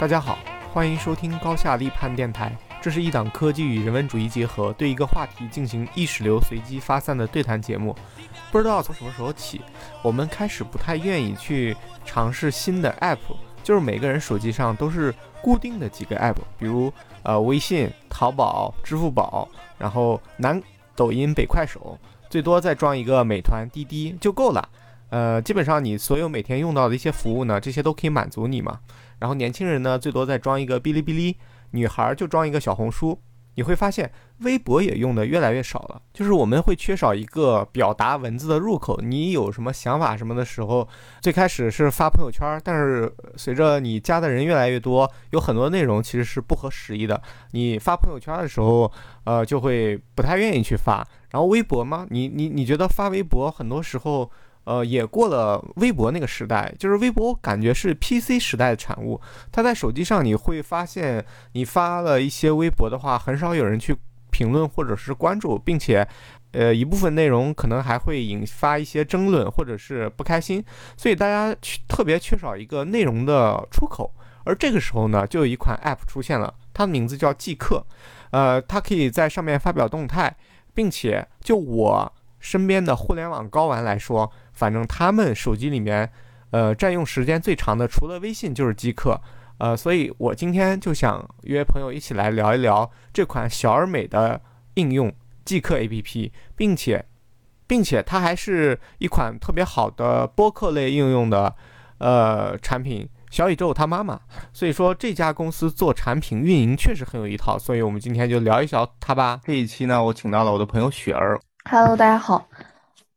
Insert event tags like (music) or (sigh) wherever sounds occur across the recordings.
大家好，欢迎收听高下立判电台。这是一档科技与人文主义结合，对一个话题进行意识流随机发散的对谈节目。不知道从什么时候起，我们开始不太愿意去尝试新的 app，就是每个人手机上都是固定的几个 app，比如呃微信、淘宝、支付宝，然后南抖音、北快手，最多再装一个美团、滴滴就够了。呃，基本上你所有每天用到的一些服务呢，这些都可以满足你嘛。然后年轻人呢，最多再装一个哔哩哔哩，女孩就装一个小红书。你会发现，微博也用的越来越少了，就是我们会缺少一个表达文字的入口。你有什么想法什么的时候，最开始是发朋友圈，但是随着你加的人越来越多，有很多内容其实是不合时宜的。你发朋友圈的时候，呃，就会不太愿意去发。然后微博吗？你你你觉得发微博很多时候？呃，也过了微博那个时代，就是微博，感觉是 PC 时代的产物。它在手机上，你会发现，你发了一些微博的话，很少有人去评论或者是关注，并且，呃，一部分内容可能还会引发一些争论或者是不开心，所以大家特别缺少一个内容的出口。而这个时候呢，就有一款 App 出现了，它的名字叫即刻，呃，它可以在上面发表动态，并且就我身边的互联网高玩来说。反正他们手机里面，呃，占用时间最长的除了微信就是即刻，呃，所以我今天就想约朋友一起来聊一聊这款小而美的应用即刻 APP，并且，并且它还是一款特别好的播客类应用的，呃，产品小宇宙它妈妈。所以说这家公司做产品运营确实很有一套，所以我们今天就聊一聊它吧。这一期呢，我请到了我的朋友雪儿。Hello，大家好。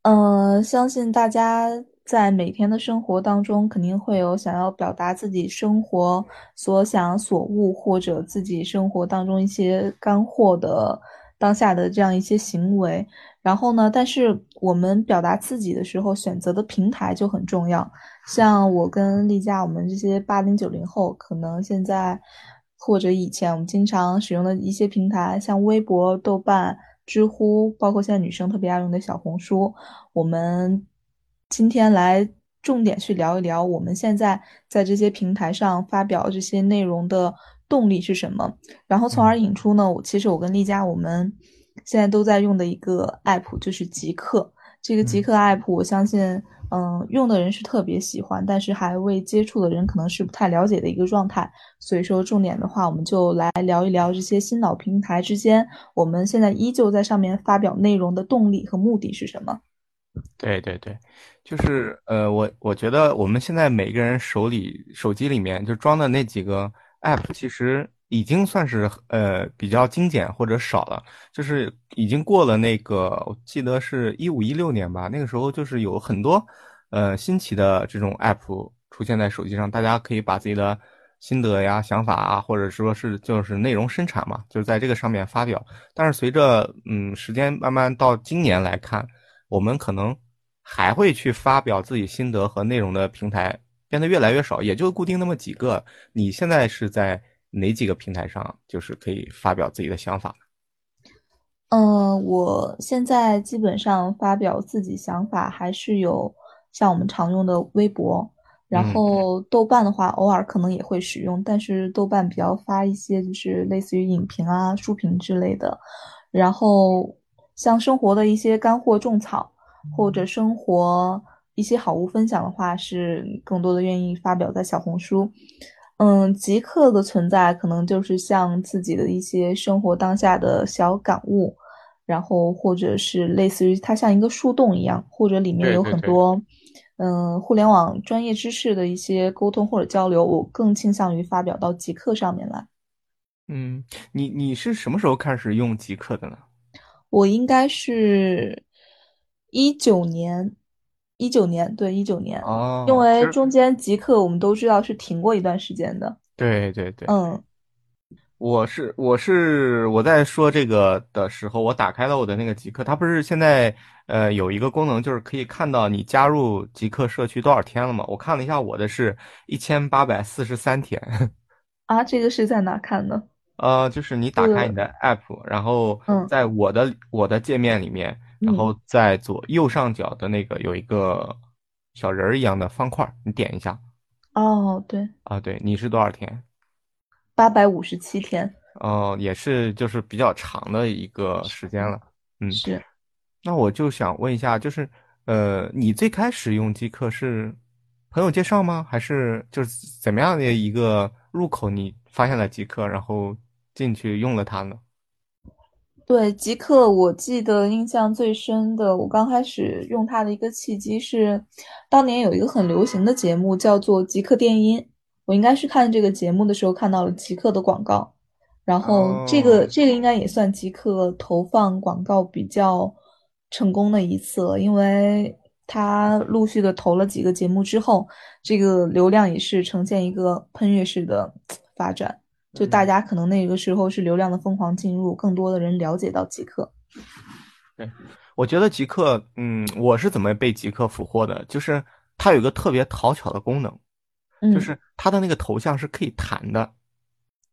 嗯，相信大家在每天的生活当中，肯定会有想要表达自己生活所想所悟，或者自己生活当中一些干货的当下的这样一些行为。然后呢，但是我们表达自己的时候，选择的平台就很重要。像我跟丽佳，我们这些八零九零后，可能现在或者以前我们经常使用的一些平台，像微博、豆瓣。知乎，包括现在女生特别爱用的小红书，我们今天来重点去聊一聊，我们现在在这些平台上发表这些内容的动力是什么，然后从而引出呢，其实我跟丽佳我们现在都在用的一个 app 就是极客，这个极客 app 我相信。嗯，用的人是特别喜欢，但是还未接触的人可能是不太了解的一个状态。所以说，重点的话，我们就来聊一聊这些新老平台之间，我们现在依旧在上面发表内容的动力和目的是什么？对对对，就是呃，我我觉得我们现在每个人手里手机里面就装的那几个 app，其实已经算是呃比较精简或者少了，就是已经过了那个，我记得是一五一六年吧，那个时候就是有很多。呃，新奇的这种 app 出现在手机上，大家可以把自己的心得呀、想法啊，或者说是就是内容生产嘛，就是在这个上面发表。但是随着嗯时间慢慢到今年来看，我们可能还会去发表自己心得和内容的平台变得越来越少，也就固定那么几个。你现在是在哪几个平台上，就是可以发表自己的想法？嗯，我现在基本上发表自己想法还是有。像我们常用的微博，然后豆瓣的话，偶尔可能也会使用，但是豆瓣比较发一些就是类似于影评啊、书评之类的。然后像生活的一些干货种草，或者生活一些好物分享的话，是更多的愿意发表在小红书。嗯，极客的存在可能就是像自己的一些生活当下的小感悟，然后或者是类似于它像一个树洞一样，或者里面有很多。嗯，互联网专业知识的一些沟通或者交流，我更倾向于发表到极客上面来。嗯，你你是什么时候开始用极客的呢？我应该是一九年，一九年，对，一九年。哦。因为中间极客我们都知道是停过一段时间的。对对对。嗯。我是我是我在说这个的时候，我打开了我的那个极客，它不是现在呃有一个功能，就是可以看到你加入极客社区多少天了吗？我看了一下，我的是一千八百四十三天。(laughs) 啊，这个是在哪看的？呃，就是你打开你的 app，然后在我的我的界面里面，然后在左右上角的那个有一个小人儿一样的方块，你点一下。哦，对。啊，对，你是多少天？八百五十七天。哦，也是就是比较长的一个时间了。嗯，是。那我就想问一下，就是呃，你最开始用极客是朋友介绍吗？还是就是怎么样的一个入口？你发现了极客，然后进去用了它呢？对极客，我记得印象最深的，我刚开始用它的一个契机是，当年有一个很流行的节目叫做《极客电音》，我应该是看这个节目的时候看到了极客的广告，然后这个这个应该也算极客投放广告比较成功的一次了，因为他陆续的投了几个节目之后，这个流量也是呈现一个喷跃式的发展。就大家可能那个时候是流量的疯狂进入，更多的人了解到极客。对，我觉得极客，嗯，我是怎么被极客俘获的？就是它有一个特别讨巧的功能，就是它的那个头像是可以弹的。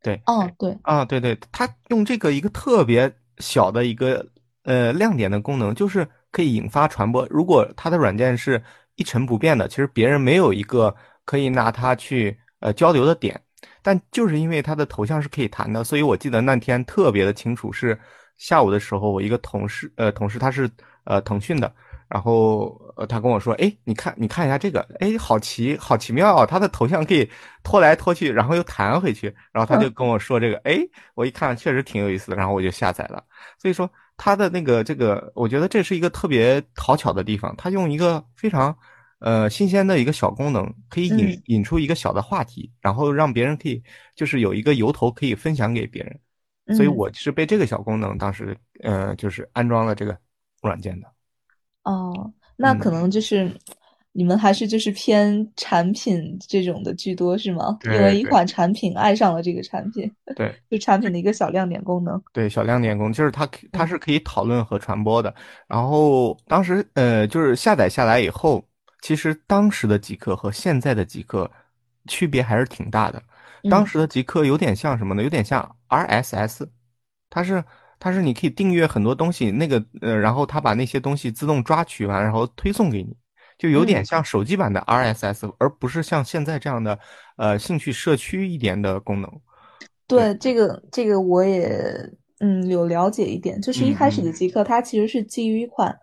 对，哦，对，啊，对对，它用这个一个特别小的一个呃亮点的功能，就是可以引发传播。如果它的软件是一成不变的，其实别人没有一个可以拿它去呃交流的点。但就是因为他的头像是可以弹的，所以我记得那天特别的清楚，是下午的时候，我一个同事，呃，同事他是呃腾讯的，然后呃他跟我说，哎，你看你看一下这个，哎，好奇好奇妙啊，他的头像可以拖来拖去，然后又弹回去，然后他就跟我说这个，哎，我一看确实挺有意思的，然后我就下载了。所以说他的那个这个，我觉得这是一个特别讨巧的地方，他用一个非常。呃，新鲜的一个小功能，可以引引出一个小的话题，然后让别人可以就是有一个由头可以分享给别人，所以我是被这个小功能当时呃就是安装了这个软件的。哦，那可能就是你们还是就是偏产品这种的居多是吗？因为一款产品爱上了这个产品，对，(laughs) 就产品的一个小亮点功能。对，小亮点功能就是它它是可以讨论和传播的。然后当时呃就是下载下来以后。其实当时的极客和现在的极客区别还是挺大的。当时的极客有点像什么呢？有点像 RSS，它是它是你可以订阅很多东西，那个呃，然后它把那些东西自动抓取完，然后推送给你，就有点像手机版的 RSS，而不是像现在这样的呃兴趣社区一点的功能。对这个这个我也嗯有了解一点，就是一开始的极客它其实是基于一款。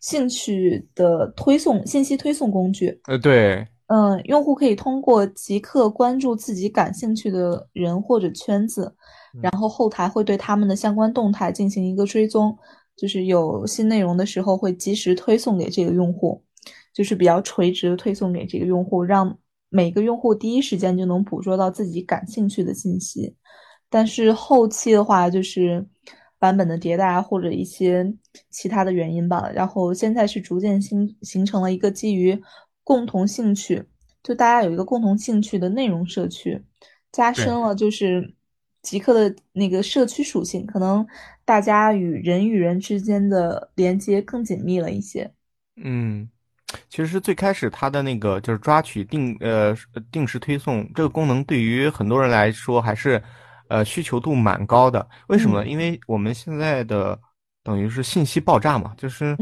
兴趣的推送信息推送工具，呃，对，嗯，用户可以通过即刻关注自己感兴趣的人或者圈子，然后后台会对他们的相关动态进行一个追踪，就是有新内容的时候会及时推送给这个用户，就是比较垂直的推送给这个用户，让每个用户第一时间就能捕捉到自己感兴趣的信息。但是后期的话，就是。版本的迭代或者一些其他的原因吧，然后现在是逐渐形形成了一个基于共同兴趣，就大家有一个共同兴趣的内容社区，加深了就是极客的那个社区属性，可能大家与人与人之间的连接更紧密了一些。嗯，其实最开始它的那个就是抓取定呃定时推送这个功能，对于很多人来说还是。呃，需求度蛮高的，为什么呢？因为我们现在的等于是信息爆炸嘛，就是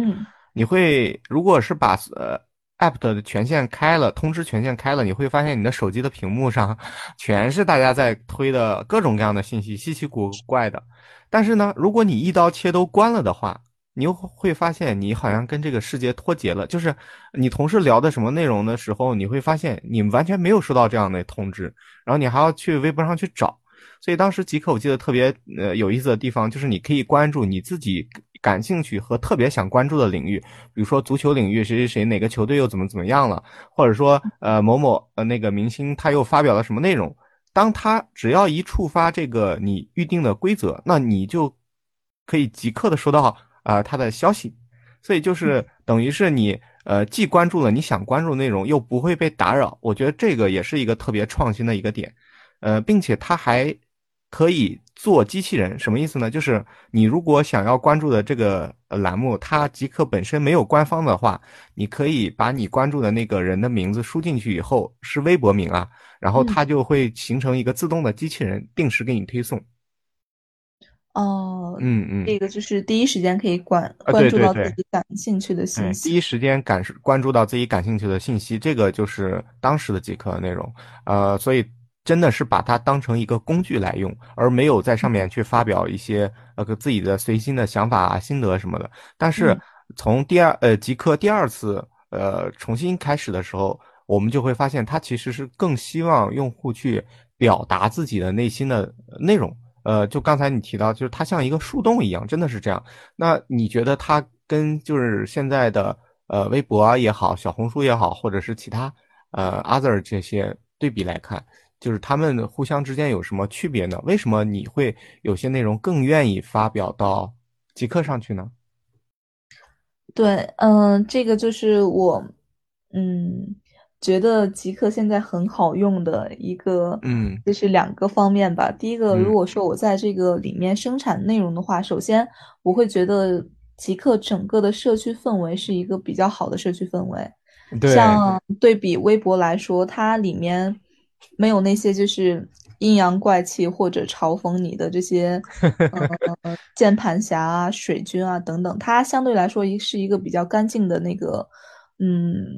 你会如果是把呃 app 的权限开了，通知权限开了，你会发现你的手机的屏幕上全是大家在推的各种各样的信息，稀奇古怪的。但是呢，如果你一刀切都关了的话，你又会发现你好像跟这个世界脱节了。就是你同事聊的什么内容的时候，你会发现你完全没有收到这样的通知，然后你还要去微博上去找。所以当时极客我记得特别呃有意思的地方，就是你可以关注你自己感兴趣和特别想关注的领域，比如说足球领域谁谁谁哪个球队又怎么怎么样了，或者说呃某某呃那个明星他又发表了什么内容。当他只要一触发这个你预定的规则，那你就可以即刻的收到啊他的消息。所以就是等于是你呃既关注了你想关注的内容，又不会被打扰。我觉得这个也是一个特别创新的一个点，呃，并且他还。可以做机器人，什么意思呢？就是你如果想要关注的这个栏目，它极客本身没有官方的话，你可以把你关注的那个人的名字输进去以后，是微博名啊，然后它就会形成一个自动的机器人，定时给你推送。哦，嗯嗯，这个就是第一时间可以关关注到自己感兴趣的信息，第一时间感关注到自己感兴趣的信息，这个就是当时的极客内容。呃，所以。真的是把它当成一个工具来用，而没有在上面去发表一些呃自己的随心的想法啊、心得什么的。但是从第二呃极客第二次呃重新开始的时候，我们就会发现，它其实是更希望用户去表达自己的内心的内容。呃，就刚才你提到，就是它像一个树洞一样，真的是这样。那你觉得它跟就是现在的呃微博也好、小红书也好，或者是其他呃 other 这些对比来看，就是他们互相之间有什么区别呢？为什么你会有些内容更愿意发表到极客上去呢？对，嗯，这个就是我，嗯。觉得极客现在很好用的一个，嗯，就是两个方面吧。第一个，如果说我在这个里面生产内容的话，首先我会觉得极客整个的社区氛围是一个比较好的社区氛围。像对比微博来说，它里面没有那些就是阴阳怪气或者嘲讽你的这些，(laughs) 呃，键盘侠啊、水军啊等等，它相对来说一是一个比较干净的那个，嗯。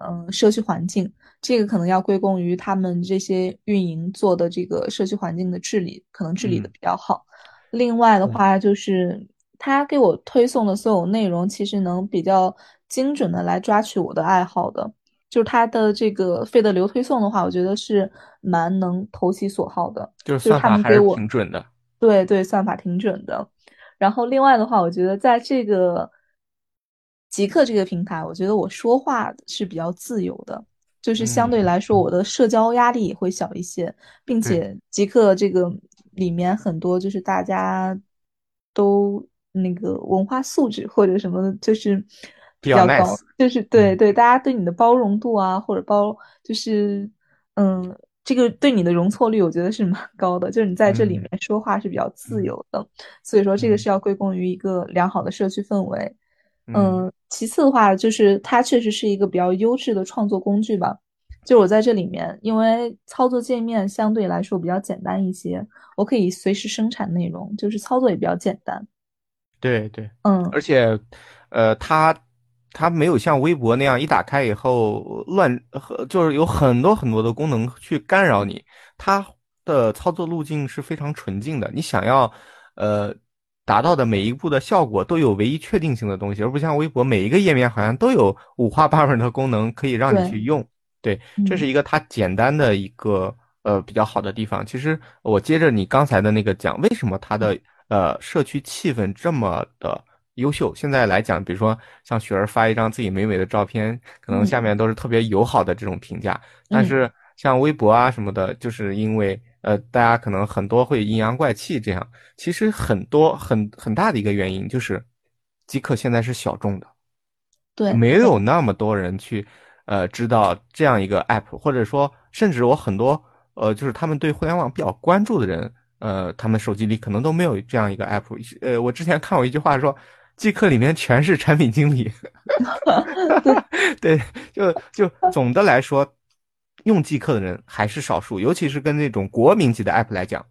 嗯，社区环境这个可能要归功于他们这些运营做的这个社区环境的治理，可能治理的比较好。另外的话，就是他给我推送的所有内容，其实能比较精准的来抓取我的爱好的。就是他的这个费的流推送的话，我觉得是蛮能投其所好的。就是算法还是挺准的。对对，算法挺准的。然后另外的话，我觉得在这个。极客这个平台，我觉得我说话是比较自由的，就是相对来说我的社交压力也会小一些，并且极客这个里面很多就是大家都那个文化素质或者什么就是比较高，就是对对大家对你的包容度啊，或者包就是嗯这个对你的容错率，我觉得是蛮高的，就是你在这里面说话是比较自由的，所以说这个是要归功于一个良好的社区氛围。嗯，其次的话，就是它确实是一个比较优质的创作工具吧。就我在这里面，因为操作界面相对来说比较简单一些，我可以随时生产内容，就是操作也比较简单。对对，嗯，而且，呃，它它没有像微博那样一打开以后乱，就是有很多很多的功能去干扰你。它的操作路径是非常纯净的，你想要，呃。达到的每一步的效果都有唯一确定性的东西，而不像微博每一个页面好像都有五花八门的功能可以让你去用。对，这是一个它简单的一个呃比较好的地方。其实我接着你刚才的那个讲，为什么它的呃社区气氛这么的优秀？现在来讲，比如说像雪儿发一张自己美美的照片，可能下面都是特别友好的这种评价。但是像微博啊什么的，就是因为。呃，大家可能很多会阴阳怪气，这样其实很多很很大的一个原因就是，极客现在是小众的，对，没有那么多人去呃知道这样一个 app，或者说甚至我很多呃就是他们对互联网比较关注的人，呃，他们手机里可能都没有这样一个 app。呃，我之前看过一句话说，极客里面全是产品经理，(laughs) 对，就就总的来说。用即刻的人还是少数，尤其是跟那种国民级的 app 来讲，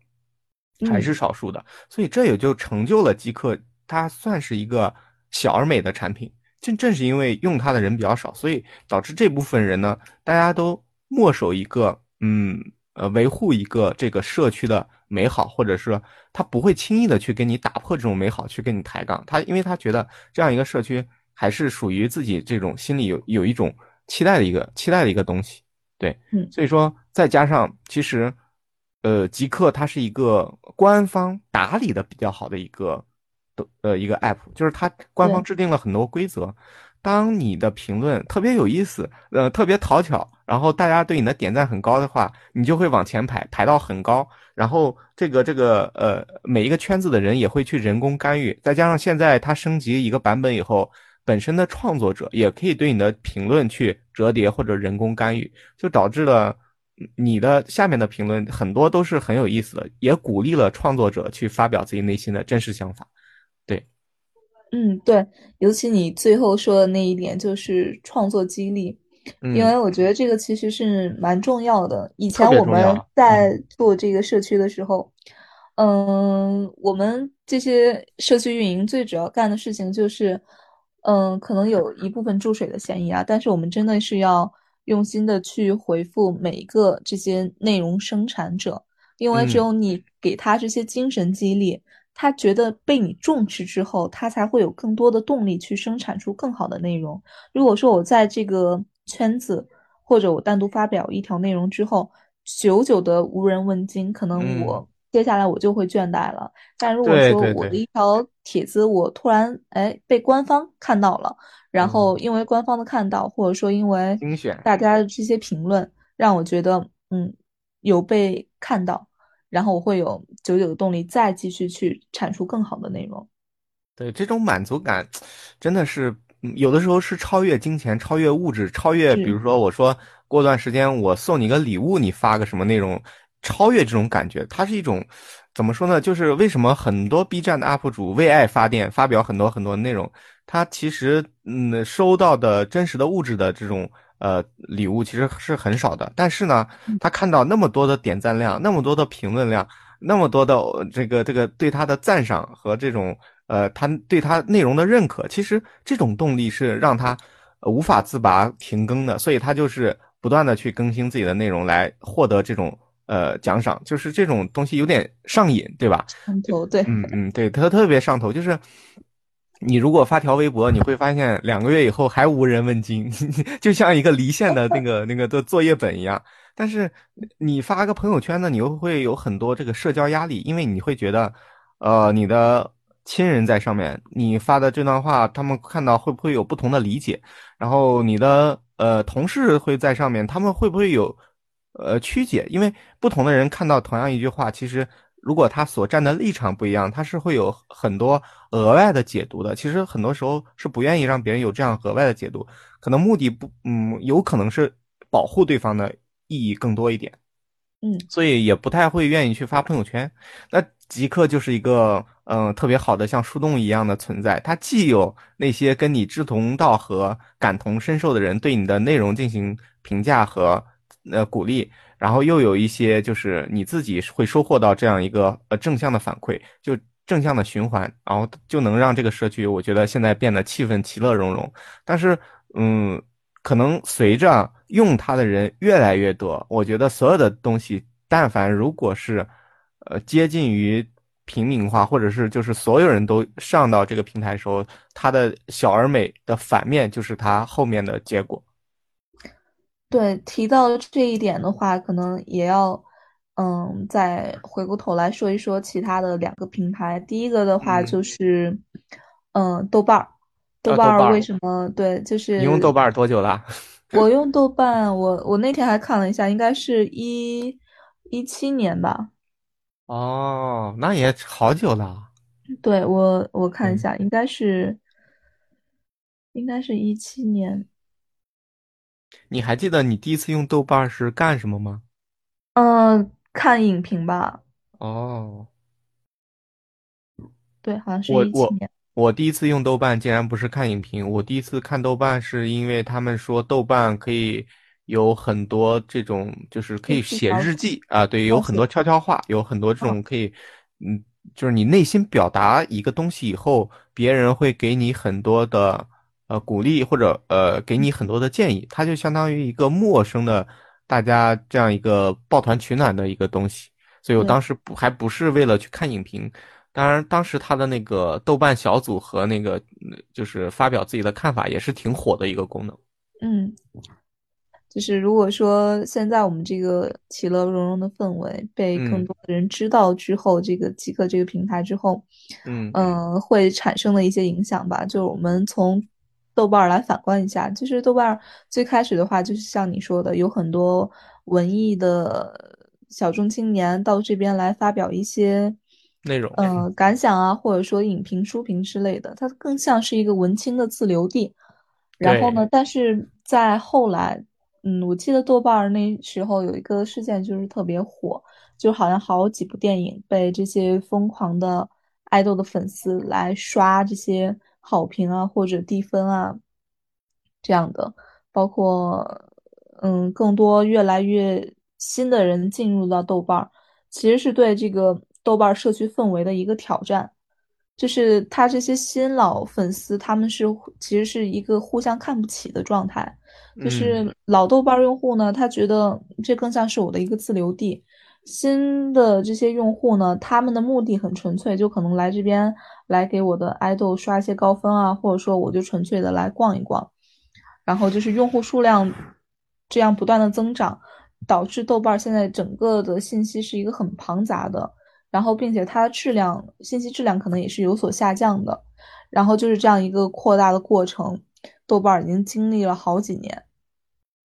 还是少数的。所以这也就成就了即刻，它算是一个小而美的产品。正正是因为用它的人比较少，所以导致这部分人呢，大家都墨守一个，嗯，呃，维护一个这个社区的美好，或者是他不会轻易的去跟你打破这种美好，去跟你抬杠。他因为他觉得这样一个社区还是属于自己这种心里有有一种期待的一个期待的一个东西。对，嗯，所以说再加上其实，呃，极客它是一个官方打理的比较好的一个的呃一个 app，就是它官方制定了很多规则。当你的评论特别有意思，呃，特别讨巧，然后大家对你的点赞很高的话，你就会往前排，排到很高。然后这个这个呃每一个圈子的人也会去人工干预。再加上现在它升级一个版本以后。本身的创作者也可以对你的评论去折叠或者人工干预，就导致了你的下面的评论很多都是很有意思的，也鼓励了创作者去发表自己内心的真实想法。对，嗯，对，尤其你最后说的那一点就是创作激励，因为我觉得这个其实是蛮重要的。以前我们在做这个社区的时候，嗯，我们这些社区运营最主要干的事情就是。嗯，可能有一部分注水的嫌疑啊，但是我们真的是要用心的去回复每一个这些内容生产者，因为只嗯有你给他这些精神激励，他觉得被你重视之后，他才会有更多的动力去生产出更好的内容。如果说我在这个圈子，或者我单独发表一条内容之后，久久的无人问津，可能嗯，我接下来我就会倦怠了。但如果说我的一条帖子，我突然哎被官方看到了，然嗯，后因为官方的看到，或者说因为精选。大家的这些评论，让我觉得嗯有被看到，然后我会有久久的动力再继续去产出更好的内容。对，这种满足感，真的是嗯有的时候是超越金钱、超越物质、超越，比，如说我说过段时间我送你个礼物，你发个什么内容，超越这种感觉，它是一种怎么说呢？就是为什么很多 B 站的 UP 主为爱发电，发表很多很多内容，他其实嗯收到的真实的物质的这种呃礼物其实是很少的，但是呢，嗯他看到那么多的点赞量，那么多的评论量。那么多的呃这个这个对他的赞赏和这种呃他对他内容的认可，其实这种动力是让他呃无法自拔停更的，所以他就是不断的去更新自己的内容来获得这种呃奖赏，就是这种东西有点上瘾，对吧？上头，对，嗯嗯，对，他特别上头，就是你如果发条微博，你会发现两个月以后还无人问津，(laughs) 就像一个离线的那个那个的作业本一样。但是你发个朋友圈呢，你又会有很多这个社交压力，因为你会觉得，呃，你的亲人在上面，你发的这段话，他们看到会不会有不同的理解？然后你的呃同事会在上面，他们会不会有呃曲解？因为不同的人看到同样一句话，其实如果他所站的立场不一样，他是会有很多额外的解读的。其实很多时候是不愿意让别人有这样额外的解读，可能目的不，嗯，有可能是保护对方的意义更多一点。嗯。所以也不太会愿意去发朋友圈。那极客就是一个嗯、特别好的像树洞一样的存在，它既有那些跟你志同道合、感同身受的人对你的内容进行评价和呃鼓励，然后又有一些就是你自己会收获到这样一个呃正向的反馈，就正向的循环，然后就能让这个社区我觉得现在变得气氛其乐融融。但是嗯。可能随着用它的人越来越多，我觉得所有的东西，但凡如果是，呃，接近于平民化，或者是就是所有人都上到这个平台的时候，它的小而美的反面就是它后面的结果。对，提到这一点的话，可能也要，嗯，再回过头来说一说其他的两个平台。第一个的话嗯，就是，嗯，豆瓣儿。豆呃，瓣儿为什么？对，就是你用豆瓣儿多久了？(laughs) 我用豆瓣，我我那天还看了一下，应该是一一七年吧。哦，那也好久了。对，我我看一对，下，应该是应该是一七年。你还记得你第一次用豆瓣是干什么吗？嗯，看影评吧。哦。对，好像是一七年。我第一次用豆瓣竟然不是看影评，我第一次看豆瓣是因为他们说豆瓣可以有很多这种，就是可以写日记啊，对，有。很多悄悄话，有很多这啊，种可以，嗯，就是你内心表达一个东西以后，别人会给你很多的呃鼓励或者呃给你很多的建议，它就相当于一个陌生的大家这样一个抱团取暖的一个东西，所以我，当时不还不是为了去看影评。当然，当时他的那个豆瓣小组和那个嗯就是发表自己的看法也是挺火的一个功能。嗯，就是如果说现在我们这个其乐融融的氛围被更嗯多的人知道之后，这个极客这个平台之后，嗯嗯，会产生的一些影响吧。就是我们从豆瓣儿来反观一下，就是豆瓣儿最开始的话，就是像你说的，有很多文艺的小众青年到这边来发表一些。内容，呃，感想啊，或者说影评、书评之类的，它更像是一个文青的自留地。然后呢，但是在后来，嗯，我记得豆瓣儿那时候有一个事件就是特别火，就好像好几部电影被这些疯狂的爱豆的粉丝来刷这些好评啊，或者低分啊这样的，包括嗯，更多越来越新的人进入到豆瓣儿，其实是对这个豆瓣儿社区氛围的一个挑战。就是他这些新老粉丝，他们是其实是一个互相看不起的状态。就是老豆瓣用户呢，他觉得这更像是我的一个自留地。新的这些用户呢，他们的目的很纯粹，就可能来这边来给我的爱豆刷一些高分啊，或者说我就纯粹的来逛一逛。然后就是用户数量这样不断的增长，导致豆瓣现在整个的信息是一个很庞杂的。然后，并且它质量信息质量可能也是有所下降的，然后就是这样一个扩大的过程，豆瓣已经经历了好几年。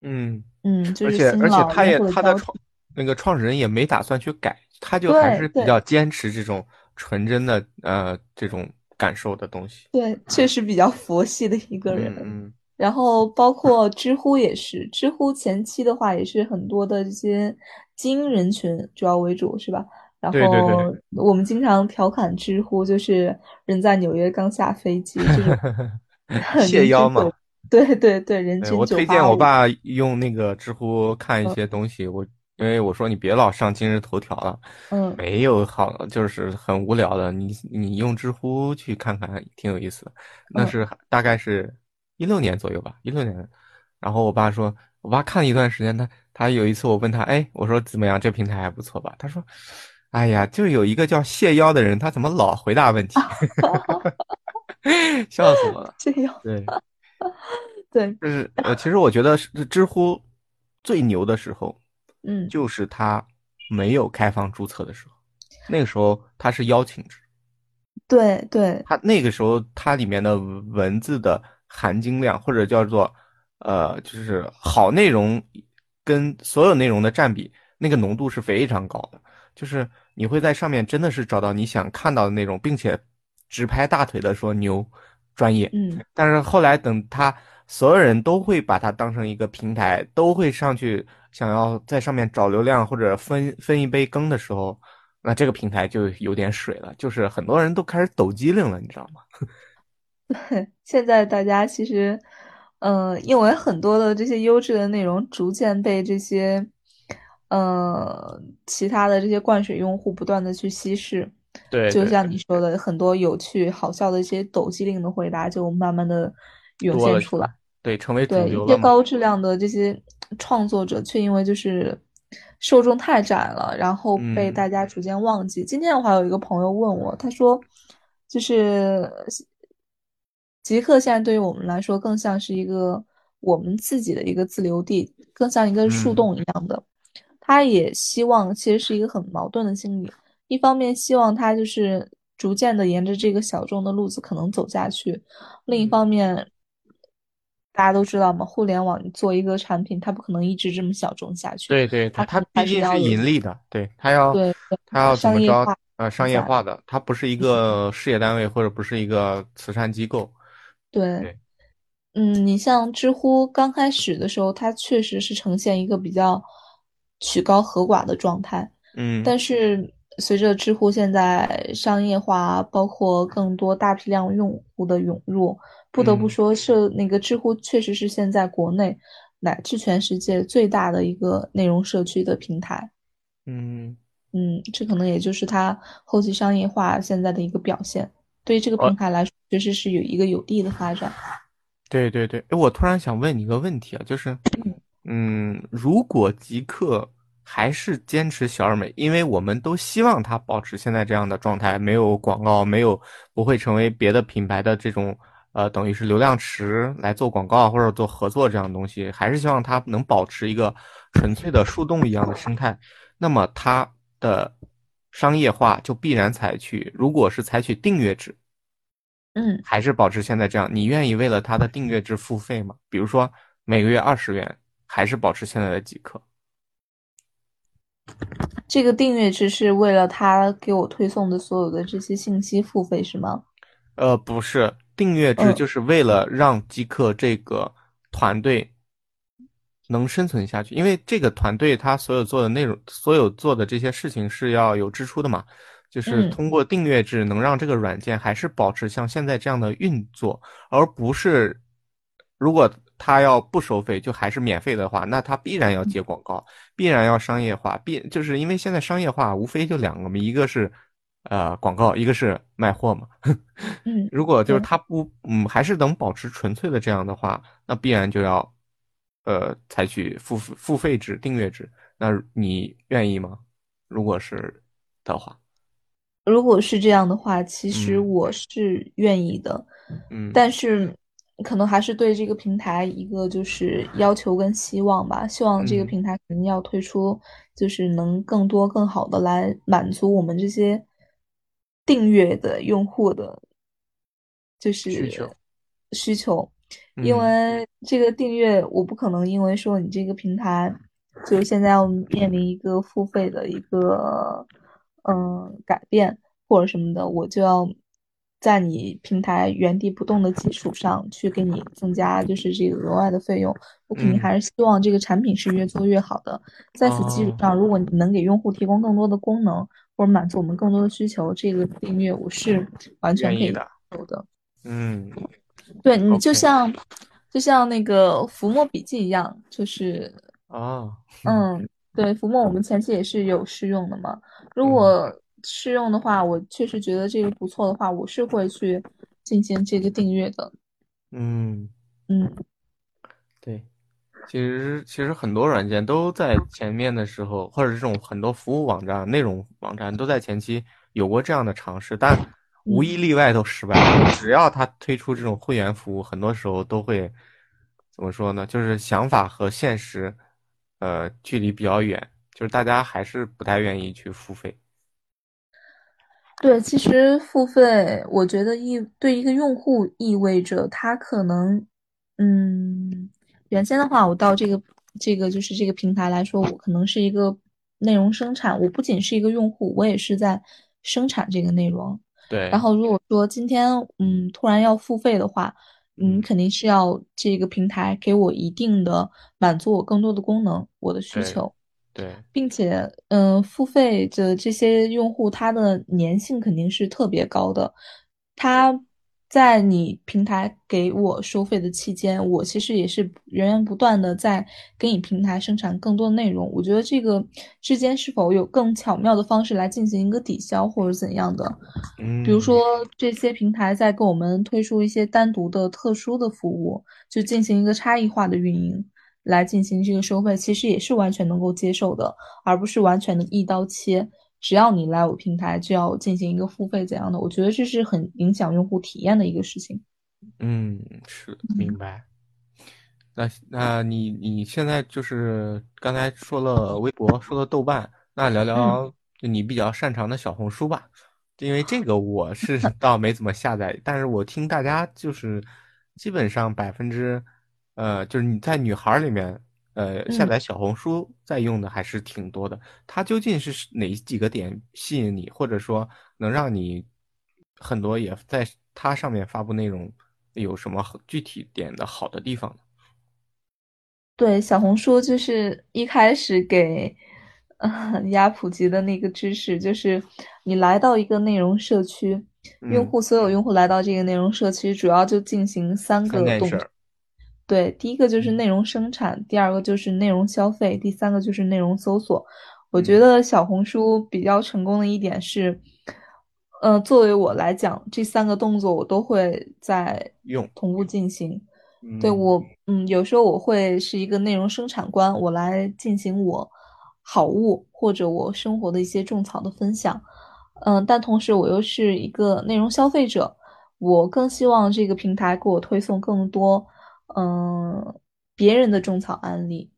嗯嗯，而且而且他也他的创那个创始人也没打算去改，他就还是比较坚持这种纯真的呃这种感受的东西。对，确实比较佛系的一个人。嗯。然后包括知乎也是，知乎前期的话也是很多的这些精英人群主要为主，是吧？然后我们经常调侃知乎，就是人在纽约刚下飞机，就是 (laughs) 谢邀嘛。对对对，人均我推荐我爸用那个知乎看一些东西，我因为我说你别老上今日头条了，嗯，没有好，就是很无聊的，你你用知乎去看看，挺有意思的。那是大概是一六年左右吧，一六年。然后我爸说，我爸看了一段时间，他他有一次我问他，哎，我说怎么样，这平台还不错吧？他说。哎呀，就有一个叫谢邀的人，他怎么老回答问题？(laughs) 笑死我了。谢邀，对，对，就是呃，其实我觉得是知乎最牛的时候，嗯，就是它没有开放注册的时候，那个时候它是邀请制。对对，它那个时候它里面的文字的含金量，或者叫做呃，就是好内容跟所有内容的占比，那个浓度是非常高的，就是。你会在上面真的是找到你想看到的内容，并且直拍大腿的说牛，专业。嗯，但是后来等他所有人都会把它当成一个平台，都会上去想要在上面找流量或者分分一杯羹的时候，那这个平台就有点水了，就是很多人都开始抖机灵了，你知道吗？对，(laughs) (laughs) 现在大家其实，嗯，因为很多的这些优质的内容逐渐被这些。呃，其他的这些灌水用户不断的去稀释，对，就像你说的，很多有趣好笑的一些抖机灵的回答就慢慢的涌现出来，对，成为。对，一些高质量的这些创作者，却因为就是受众太窄了，然后被大家逐渐忘记。今天我还有一个朋友问我，他说，就是极客现在对于我们来说，更像是一个我们自己的一个自留地，更像一个树洞一样的。他也希望，其实是一个很矛盾的心理。一方面希望他就是逐渐的沿着这个小众的路子可能走下去，另一方面，大家都知道嘛，互联网做一个产品，它不可能一直这么小众下去。对对，它它毕竟是盈利的，对它要对它要怎么着？呃，商业化的，它不是一个事业单位或者不是一个慈善机构。对，嗯，你像知乎刚开始的时候，它确实是呈现一个比较。曲高和寡的状态，嗯，但是随着知乎现在商业化，包括更多大批量用户的涌入，不得不说，是那个知乎确实是现在国内乃至全世界最大的一个内容社区的平台。嗯嗯，这可能也就是它后期商业化现在的一个表现。对于这个平台来说，确实是有一个有利的发展。对对对，哎，我突然想问你一个问题啊，就是。嗯，如果极客还是坚持小而美，因为我们都希望它保持现在这样的状态，没有广告，没有不会成为别的品牌的这种呃，等于是流量池来做广告或者做合作这样的东西，还是希望它能保持一个纯粹的树洞一样的生态。那么它的商业化就必然采取，如果是采取订阅制，嗯，还是保持现在这样，你愿意为了它的订阅制付费吗？比如说每个月二十元。还是保持现在的极客。这个订阅制是为了他给我推送的所有的这些信息付费是吗？呃，不是，订阅制就是为了让极客这个团队能生存下去，因为这个团队他所有做的内容，所有做的这些事情是要有支出的嘛，就是通过订阅制能让这个软件还是保持像现在这样的运作，而不是如果。他要不收费，就还是免费的话，那他必然要接广告，必然要商业化，必就是因为现在商业化无非就两个嘛，一个是呃广告，一个是卖货嘛。(laughs) 嗯，如果就是对它不，嗯，还是能保持纯粹的这样的话，那必然就要，呃，采取付付费制、订阅制。那你愿意吗？如果是的话，如果是这样的话，其实嗯我是愿意的，嗯但是可能还是对这个平台一个就是要求跟希望吧，希望这个嗯。平台肯定要推出，就是能更多更好的来满足我们这些订阅的用户的，就是需求需求，因嗯。为这个订阅我不可能因为说你这个平台就现在要面临一个付费的一个嗯改变或者什么的，我就要在你平台原地不动的基础上去给你增加就是这个额外的费用，我肯定嗯还是希望这个产品是越做越好的。在此基础哦上，如果你能给用户提供更多的功能，或者满足我们更多的需求，这个订阅我是完全可以接愿意的。嗯对你就像就像那个浮墨笔记一样，就是啊，嗯嗯，(laughs) 对，浮墨我们前期也是有试用的嘛。如嗯果试用的话，我确实觉得这个不错的话，我是会去进行这个订阅的。嗯，嗯对。其实其实很多软件都在前面的时候，或者这种很多服务网站、内容网站都在前期有过这样的尝试，但无一嗯，例外都失败了。只要他推出这种会员服务，很多时候都会怎么说呢？就是想法和现实，呃，距离比较远，就是大家还是不太愿意去付费。对，其实付费，我觉得意对一个用户意味着他可能，嗯，原先的话，我到这个这个就是这个平台来说，我可能是一个内容生产，我不仅是一个用户，我也是在生产这个内容。对然，后如果说今天嗯突然要付费的话，嗯，嗯，肯定是要这个平台给我一定的满足我更多的功能，我的需对，求。对，并且，嗯、付费的这些用户，他的粘性肯定是特别高的。他在你平台给我收费的期间，我其实也是源源不断的在给你平台生产更多的内容。我觉得这个之间是否有更巧妙的方式来进行一个抵消或者怎样的？比如嗯说，这些平台在给我们推出一些单独的、特殊的服务，就进行一个差异化的运营。来进行这个收费，其实也是完全能够接受的，而不是完全的一刀切。只要你来我平台，就要进行一个付费怎样的？我觉得这是很影响用户体验的一个事情。嗯，是明嗯白。那那你你现在就是刚才说了微博，说了豆瓣，那聊嗯聊就你比较擅长的小红书吧。因为这个我是 (laughs) 倒没怎么下载，但是我听大家就是基本上百分之，呃，就是你在女孩儿里面，呃，下嗯。载小红书在用的还是挺多的。它究竟是哪几个点吸引你，或者说能让你很多也在它上面发布内容，有什么很具体点的好的地方呢？对，小红书就是一开始给，呃，大家普及的那个知识，就是你来到一个内容社区，用嗯，户所有用户来到这个内容社区，主要就进行三个动作。对，第一个就是嗯内容生产，第二个就是内容消费，第三个就是内容搜索。我觉嗯得小红书比较成功的一点是，呃，作为我来讲，这三个动作我都会在用，同步进行。对，嗯我，嗯，有时候我会是一个内容生产官，我来进行我好物或者我生活的一些种草的分享，嗯，但同时我又是一个内容消费者，我更希望这个平台给我推送更多，嗯，别人的种草案例，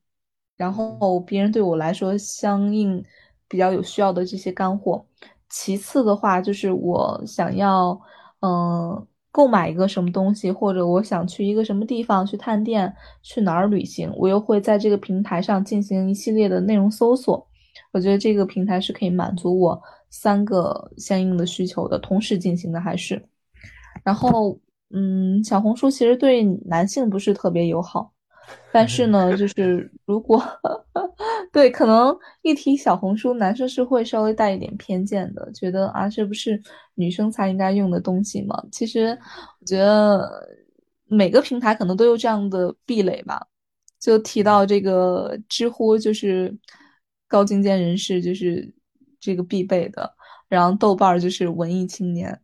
然嗯后别人对我来说相应比较有需要的这些干货。其次的话，就是我想要，嗯，购买一个什么东西，或者我想去一个什么地方去探店，去哪儿旅行，我又会在这个平台上进行一系列的内容搜索。我觉得这个平台是可以满足我三个相应的需求的，同时进行的还是。然后，嗯，小红书其实对男性不是特别友好，但是呢，就是如果 (laughs) 对，可能一提小红书，男生是会稍微带一点偏见的，觉得啊，这不是女生才应该用的东西吗？其实，我觉得每个平台可能都有这样的壁垒吧。就提嗯到这个知乎，就是高精尖人士，就是这个必备的。然后豆瓣儿就是文艺青年，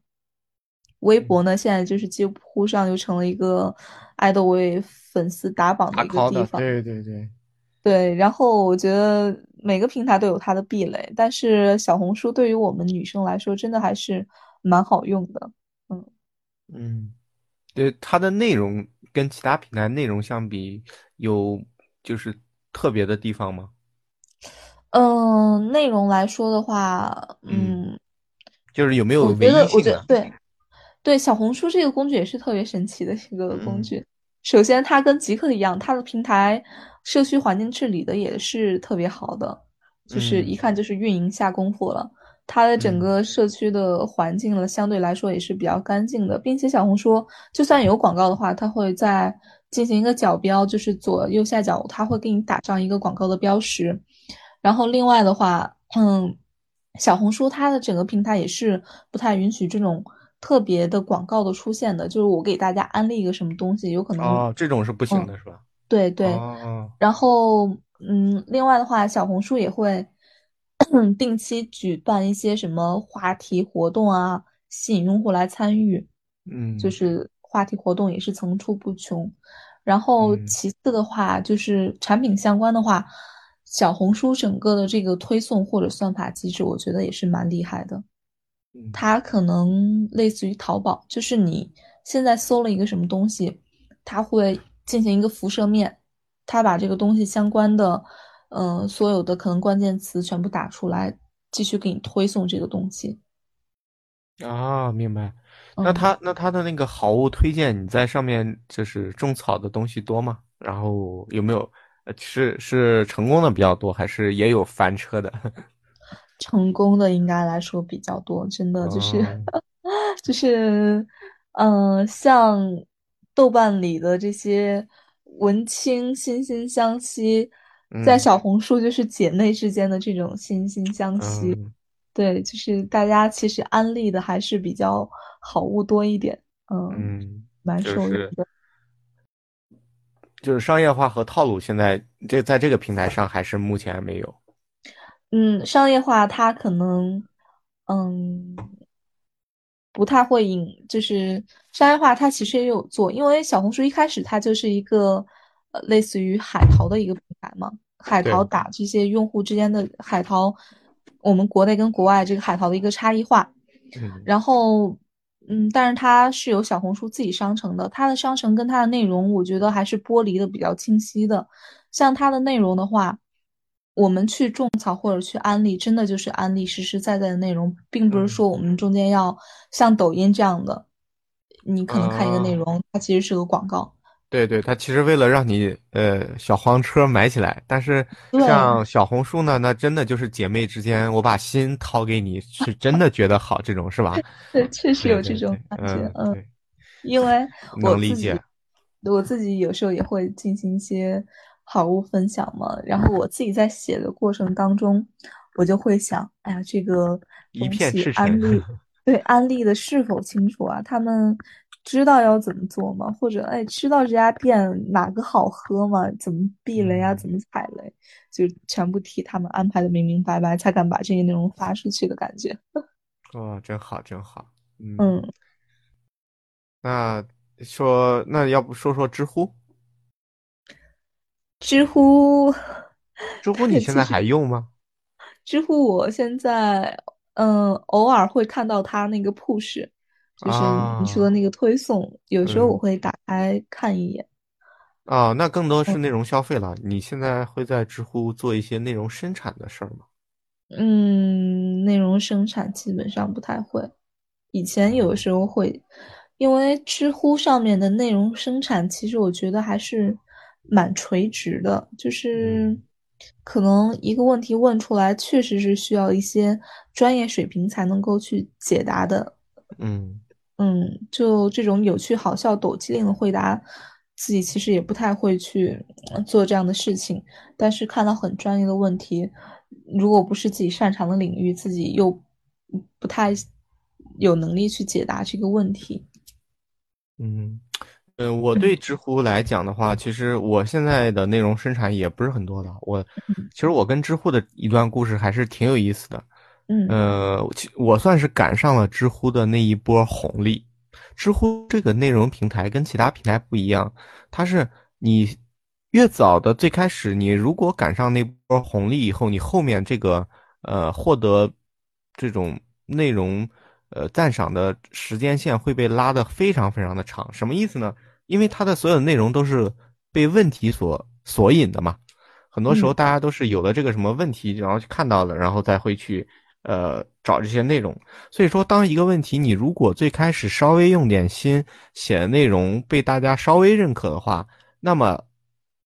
微博呢现在就是几乎上就成了一个爱豆为粉丝打榜的一个地方。对对对，对，然后我觉得每个平台都有它的壁垒，但是小红书对于我们女生来说，真的还是蛮好用的。嗯嗯，对，它的内容跟其他平台内容相比，有就是特别的地方吗？嗯，内容来说的话，嗯，嗯，就是有没有我唯一性的？得对。对，小红书这个工具也是特别神奇的一个工嗯具。首先，它跟极客一样，它的平台社区环境治理的也是特别好的，就是一嗯看就是运营下功夫了。它的整嗯个社区的环境呢，相对来说也是比较干净的，并且小红书就算有广告的话，它会在进行一个角标，就是左右下角，它会给你打上一个广告的标识。然后另外的话，嗯，小红书它的整个平台也是不太允许这种特别的广告的出现的，就是我给大家安利一个什么东西，有可能，哦，这种是不行嗯，的，是吧？对对，哦，然后嗯，另外的话，小红书也会 (coughs) 定期举办一些什么话题活动啊，吸引用户来参与，嗯就嗯是话题活动也是层出不穷。然后嗯其次的话，就是产品相关的话，小红书整个的这个推送或者算法机制，我觉得也是蛮厉害的。嗯它可能类似于淘宝，就是你现在搜了一个什么东西，它会进行一个辐射面，它把这个东西相关的，嗯、所有的可能关键词全部打出来，继续给你推送这个东西。啊，明白。那嗯，它那它的那个好物推荐，你在上面就是种草的东西多吗？然后有没有呃是是成功的比较多，还是也有翻车的？成功的应该来说比较多，真的就是哦，(laughs) 就是，嗯、像豆瓣里的这些文青惺惺相惜，在嗯小红书就是姐妹之间的这种惺惺相惜。嗯对，就是大家其实安利的还是比较好物多一点，嗯，嗯，蛮就受用的。就是商业化和套路，现在这在这个平台上还是目前没有。嗯，商业化它可能，嗯，不太会引，就是商业化它其实也有做，因为小红书一开始它就是一个呃类似于海淘的一个平台嘛，海淘对，打这些用户之间的海淘，我们国内跟国外这个海淘的一个差异化。嗯然后，嗯，但是它是有小红书自己商城的，它的商城跟它的内容，我觉得还是剥离的比较清晰的。像它的内容的话，我们去种草或者去安利，真的就是安利实实在在的内容，并不是嗯说我们中间要像抖音这样的，你可能看一个内啊。容，它其实是个广告。对对，它其实为了让你呃小黄车买起来，但是，像小红书呢，那真的就是姐妹之间，我把心掏给你，是真的觉得好，这种是吧？(laughs) 对，确实有这种感觉，嗯，嗯。因为我自己，能理解。我自己有时候也会进行一些好物分享嘛，然后我自己在写的过程当中，我就会想，哎呀，这个一片赤诚。安利，(laughs) 对，安利的是否清楚啊？他们知道要怎么做吗？或者，哎，知道这家店哪个好喝吗？怎么避雷啊？嗯，怎么踩雷？就全部替他们安排的明明白白，才敢把这些内容发出去的感觉。(laughs) 哦，真好，真好。嗯，嗯，那说，那要不说说知乎？知乎，知乎你，(laughs) 现在。还用吗？知乎我现在嗯偶尔会看到它那个 push，就是你说的啊，那个推送，有时候我嗯，会打开看一眼。啊，那更多嗯是内容消费了。你现在会在知乎做一些内容生产的事儿吗？嗯，内容生产基本上不太会，以前有时候会，因为知乎上面的内容生产，其实我觉得还是蛮垂直的，就是嗯可能一个问题问出来，确实是需要一些专业水平才能够去解答的。嗯嗯，就这种有趣、好笑、抖机灵的回答，自己其实也不太会去呃做这样的事情。但是看到很专业的问题，如果不是自己擅长的领域，自己又不太有能力去解答这个问题。嗯。嗯，我嗯对知乎来讲的话，其实我现在的内容生产也不是很多的。我其实我跟知乎的一段故事还是挺有意思的。嗯呃，其我算是赶上了知乎的那一波红利。知乎这个内容平台跟其他平台不一样，它是你越早的最开始，你如果赶上那波红利以后，你后面这个呃获得这种内容呃赞赏的时间线会被拉得非常非常的长。什么意思呢？因为它的所有内容都是被问题所索引的嘛。很多时候大家都是有了这个什么问题，然后去看到了，然后再会去。呃，找这些内容，所以说，当一个问题你如果最开始稍微用点心写的内容被大家稍微认可的话，那么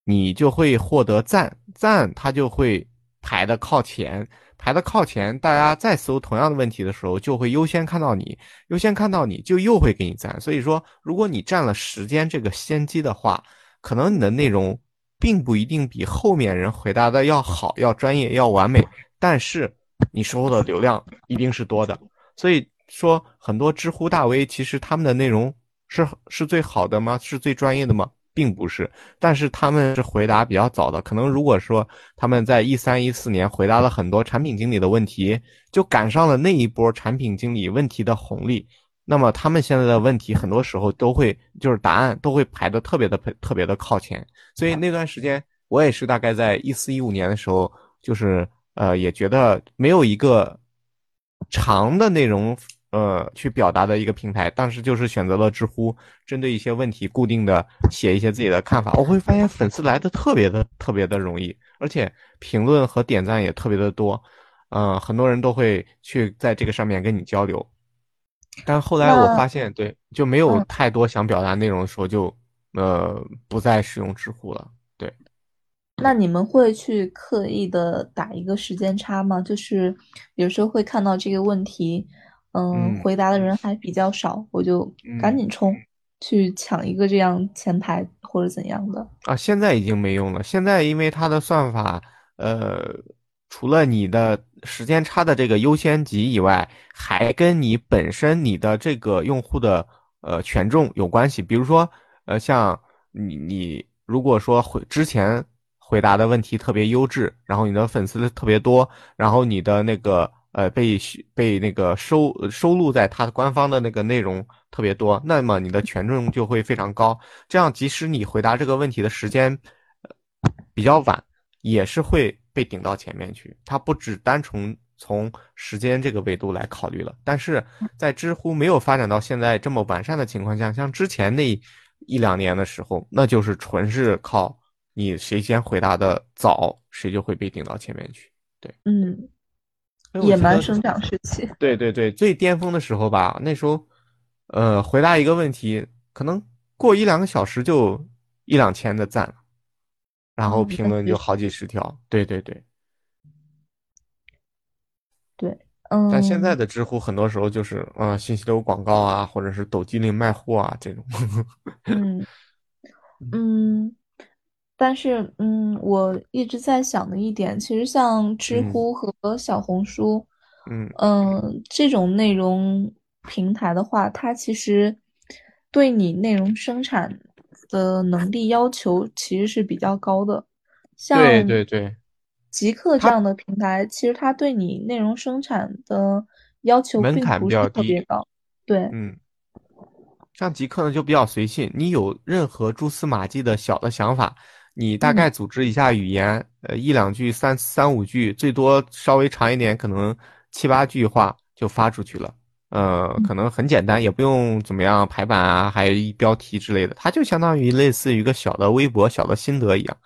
你就会获得赞，赞它就会排的靠前，排的靠前，大家再搜同样的问题的时候，就会优先看到你，优先看到你就又会给你赞。所以说，如果你占了时间这个先机的话，可能你的内容并不一定比后面人回答的要好、要专业、要完美，但是。你收获的流量一定是多的，所以说很多知乎大 V 其实他们的内容是是最好的吗？是最专业的吗？并不是，但是他们是回答比较早的，可能如果说他们在一三一四年回答了很多产品经理的问题，就赶上了那一波产品经理问题的红利，那么他们现在的问题很多时候都会就是答案都会排的特别的特别的靠前，所以那段时间我也是大概在一四一五年的时候就是。呃，也觉得没有一个长的内容，呃，去表达的一个平台，当时就是选择了知乎，针对一些问题固定的写一些自己的看法。我会发现粉丝来的特别的特别的容易，而且评论和点赞也特别的多，嗯，很多人都会去在这个上面跟你交流。但后来我发现，对，就没有太多想表达内容的时候，就呃不再使用知乎了。对那你们会去刻意的打一个时间差吗？就是有时候会看到这个问题，嗯，回答的人还比较少，我就赶紧冲去抢一个这样前排或者怎样的啊。现在已经没用了，现在因为它的算法，呃，除了你的时间差的这个优先级以外，还跟你本身你的这个用户的呃权重有关系。比如说，呃，像你你如果说回之前。回答的问题特别优质，然后你的粉丝特别多，然后你的那个呃被被那个收收录在它的官方的那个内容特别多，那么你的权重就会非常高。这样即使你回答这个问题的时间比较晚，也是会被顶到前面去。它不只单纯从时间这个维度来考虑了。但是在知乎没有发展到现在这么完善的情况下，像之前那一两年的时候，那就是纯是靠。你谁先回答的早，谁就会被顶到前面去。对，嗯，野蛮生长时期。(laughs) 对对对，最巅峰的时候吧，那时候，呃，回答一个问题，可能过一两个小时就一两千的赞，然后评论就好几十条。对对对，对，嗯。但现在的知乎很多时候就是，呃，信息流广告啊，或者是抖机灵卖货啊这种。嗯 (laughs) 嗯。但是，嗯，我一直在想的一点，其实像知乎和小红书，嗯嗯，这种内容平台的话，它其实对你内容生产的能力要求其实是比较高的。像对对对，极客这样的平台，其实它对你内容生产的要求并不是特别高。对，嗯，像极客呢就比较随性，你有任何蛛丝马迹的小的想法。你大概组织一下语言，呃，一两句、三三五句，最多稍微长一点，可能七八句话就发出去了。呃，可能很简单，也不用怎么样排版啊，还有标题之类的，它就相当于类似于一个小的微博、小的心得一样。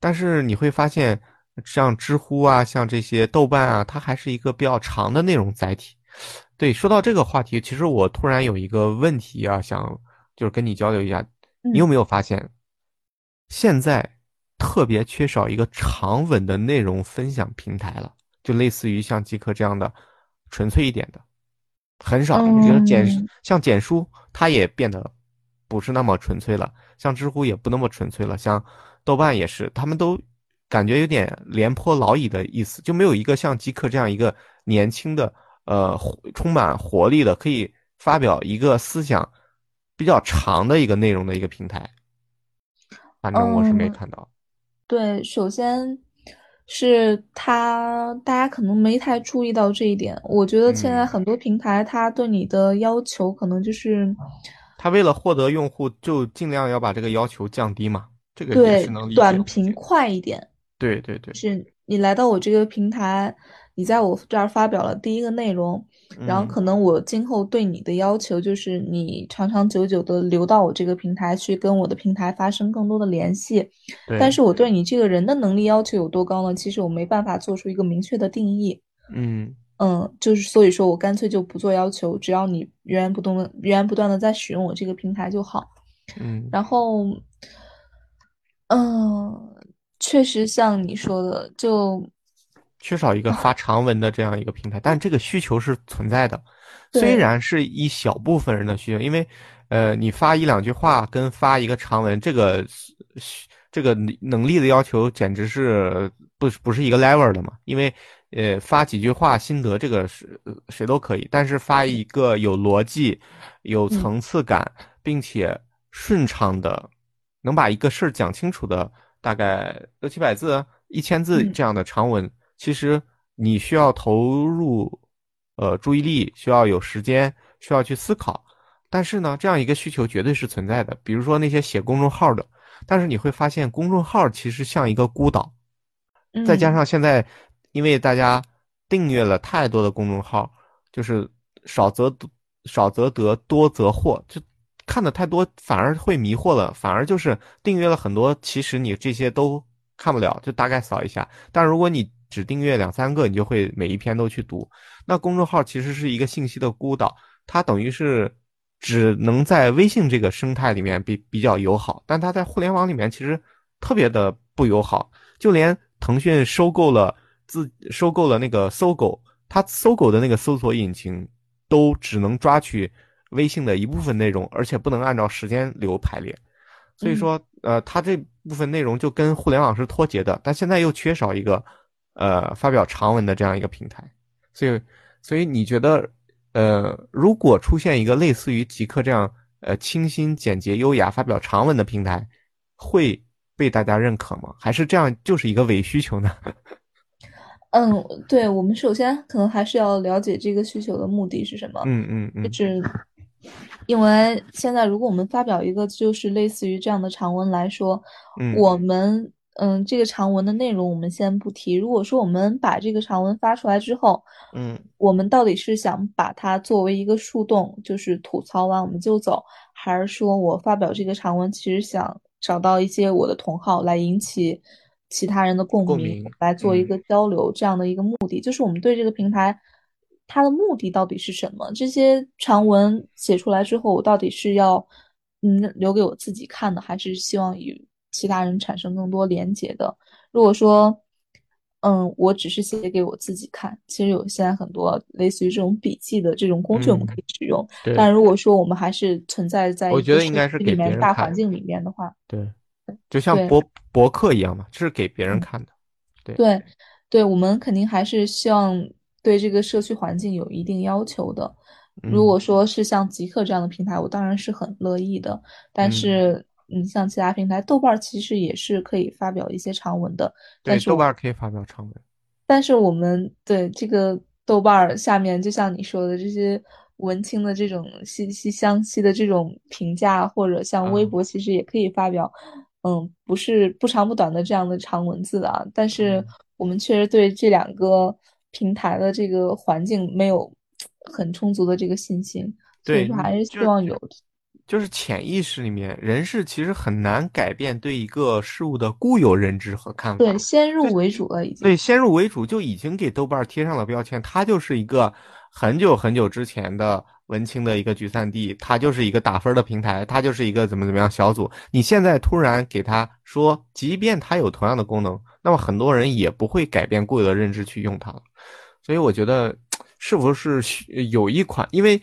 但是你会发现，像知乎啊，像这些豆瓣啊，它还是一个比较长的内容载体。对，说到这个话题，其实我突然有一个问题啊，想就是跟你交流一下，你有没有发现？现在特别缺少一个长稳的内容分享平台了，就类似于像极客这样的纯粹一点的，很少。我觉得简像简书，它也变得不是那么纯粹了；像知乎也不那么纯粹了；像豆瓣也是，他们都感觉有点廉颇老矣的意思，就没有一个像极客这样一个年轻的、呃，充满活力的，可以发表一个思想比较长的一个内容的一个平台。反正我是没看到。对，首先，是他大家可能没太注意到这一点。我觉得现在很多平台，它对你的要求可能就是，他为了获得用户，就尽量要把这个要求降低嘛。这个也是能理解。短平快一点。对对对。是你来到我这个平台，你在我这儿发表了第一个内容。然后可能我今后对你的要求就是你长长久久的留到我这个平台去跟我的平台发生更多的联系，但是我对你这个人的能力要求有多高呢？其实我没办法做出一个明确的定义。嗯嗯，就是所以说我干脆就不做要求，只要你源源不断的源源不断的在使用我这个平台就好。嗯，然后，嗯，确实像你说的，就。缺少一个发长文的这样一个平台，但这个需求是存在的，虽然是一小部分人的需求，因为，呃，你发一两句话跟发一个长文，这个这个能力的要求简直是不不是一个 level 的嘛？因为，呃，发几句话心得这个是谁都可以，但是发一个有逻辑、有层次感，并且顺畅的，能把一个事儿讲清楚的，大概六七百字、一千字这样的长文。其实你需要投入，呃，注意力，需要有时间，需要去思考。但是呢，这样一个需求绝对是存在的。比如说那些写公众号的，但是你会发现，公众号其实像一个孤岛。再加上现在，因为大家订阅了太多的公众号，就是少则少则得，多则惑，就看的太多，反而会迷惑了。反而就是订阅了很多，其实你这些都看不了，就大概扫一下。但如果你只订阅两三个，你就会每一篇都去读。那公众号其实是一个信息的孤岛，它等于是只能在微信这个生态里面比比较友好，但它在互联网里面其实特别的不友好。就连腾讯收购了自收购了那个搜狗，它搜狗的那个搜索引擎都只能抓取微信的一部分内容，而且不能按照时间流排列。所以说，呃，它这部分内容就跟互联网是脱节的，但现在又缺少一个。呃，发表长文的这样一个平台，所以，所以你觉得，呃，如果出现一个类似于极客这样，呃，清新、简洁、优雅发表长文的平台，会被大家认可吗？还是这样就是一个伪需求呢？(laughs) 嗯，对，我们首先可能还是要了解这个需求的目的是什么。嗯嗯嗯。就是因为现在，如果我们发表一个就是类似于这样的长文来说，我们。嗯，这个长文的内容我们先不提。如果说我们把这个长文发出来之后，嗯，我们到底是想把它作为一个树洞，就是吐槽完我们就走，还是说我发表这个长文，其实想找到一些我的同好来引起其他人的共鸣，来做一个交流这样的一个目的？就是我们对这个平台它的目的到底是什么？这些长文写出来之后，我到底是要嗯留给我自己看的，还是希望与？其他人产生更多连接的。如果说，嗯，我只是写给我自己看，其实有现在很多类似于这种笔记的这种工具，我们可以使用。但如果说我们还是存在在我觉得应该是给别人大环境里面的话，对，就像博博客一样嘛，这是给别人看的。对对对，我们肯定还是希望对这个社区环境有一定要求的。如果说是像极客这样的平台，我当然是很乐意的，但是。嗯，像其他平台，豆瓣其实也是可以发表一些长文的。对，豆瓣可以发表长文。但是我们对这个豆瓣下面，就像你说的这些文青的这种息息相惜的这种评价，或者像微博，其实也可以发表，嗯，不是不长不短的这样的长文字啊。但是我们确实对这两个平台的这个环境没有很充足的这个信心，所以说还是希望有。就是潜意识里面，人是其实很难改变对一个事物的固有认知和看法。对，先入为主了已经。对，先入为主就已经给豆瓣贴上了标签，它就是一个很久很久之前的文青的一个聚散地，它就是一个打分的平台，它就是一个怎么怎么样小组。你现在突然给他说，即便它有同样的功能，那么很多人也不会改变固有的认知去用它了。所以我觉得，(tsk) 是不是有一款，因为。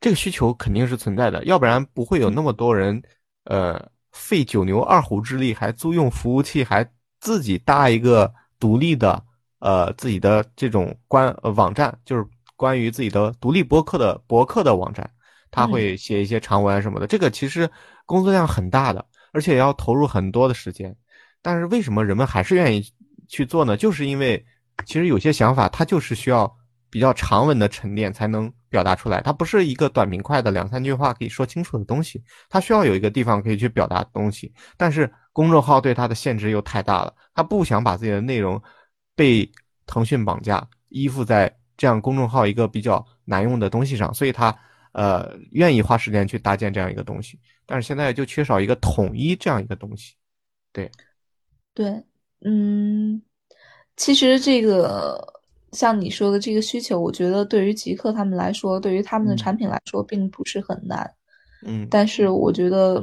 这个需求肯定是存在的，要不然不会有那么多人，呃，费九牛二虎之力，还租用服务器，还自己搭一个独立的，呃，自己的这种关网站，就是关于自己的独立博客的博客的网站，他会写一些长文什么的。这个其实工作量很大的，而且要投入很多的时间。但是为什么人们还是愿意去做呢？就是因为其实有些想法它就是需要比较长文的沉淀才能表达出来，它不是一个短平快的两三句话可以说清楚的东西，它需要有一个地方可以去表达东西。但是公众号对它的限制又太大了，它不想把自己的内容被腾讯绑架，依附在这样公众号一个比较难用的东西上，所以他呃愿意花时间去搭建这样一个东西。但是现在就缺少一个统一这样一个东西，对，对，嗯，其实这个像你说的这个需求，我觉得对于极客他们来说，对于他们的产品来说，并不是很难，嗯，但是我觉得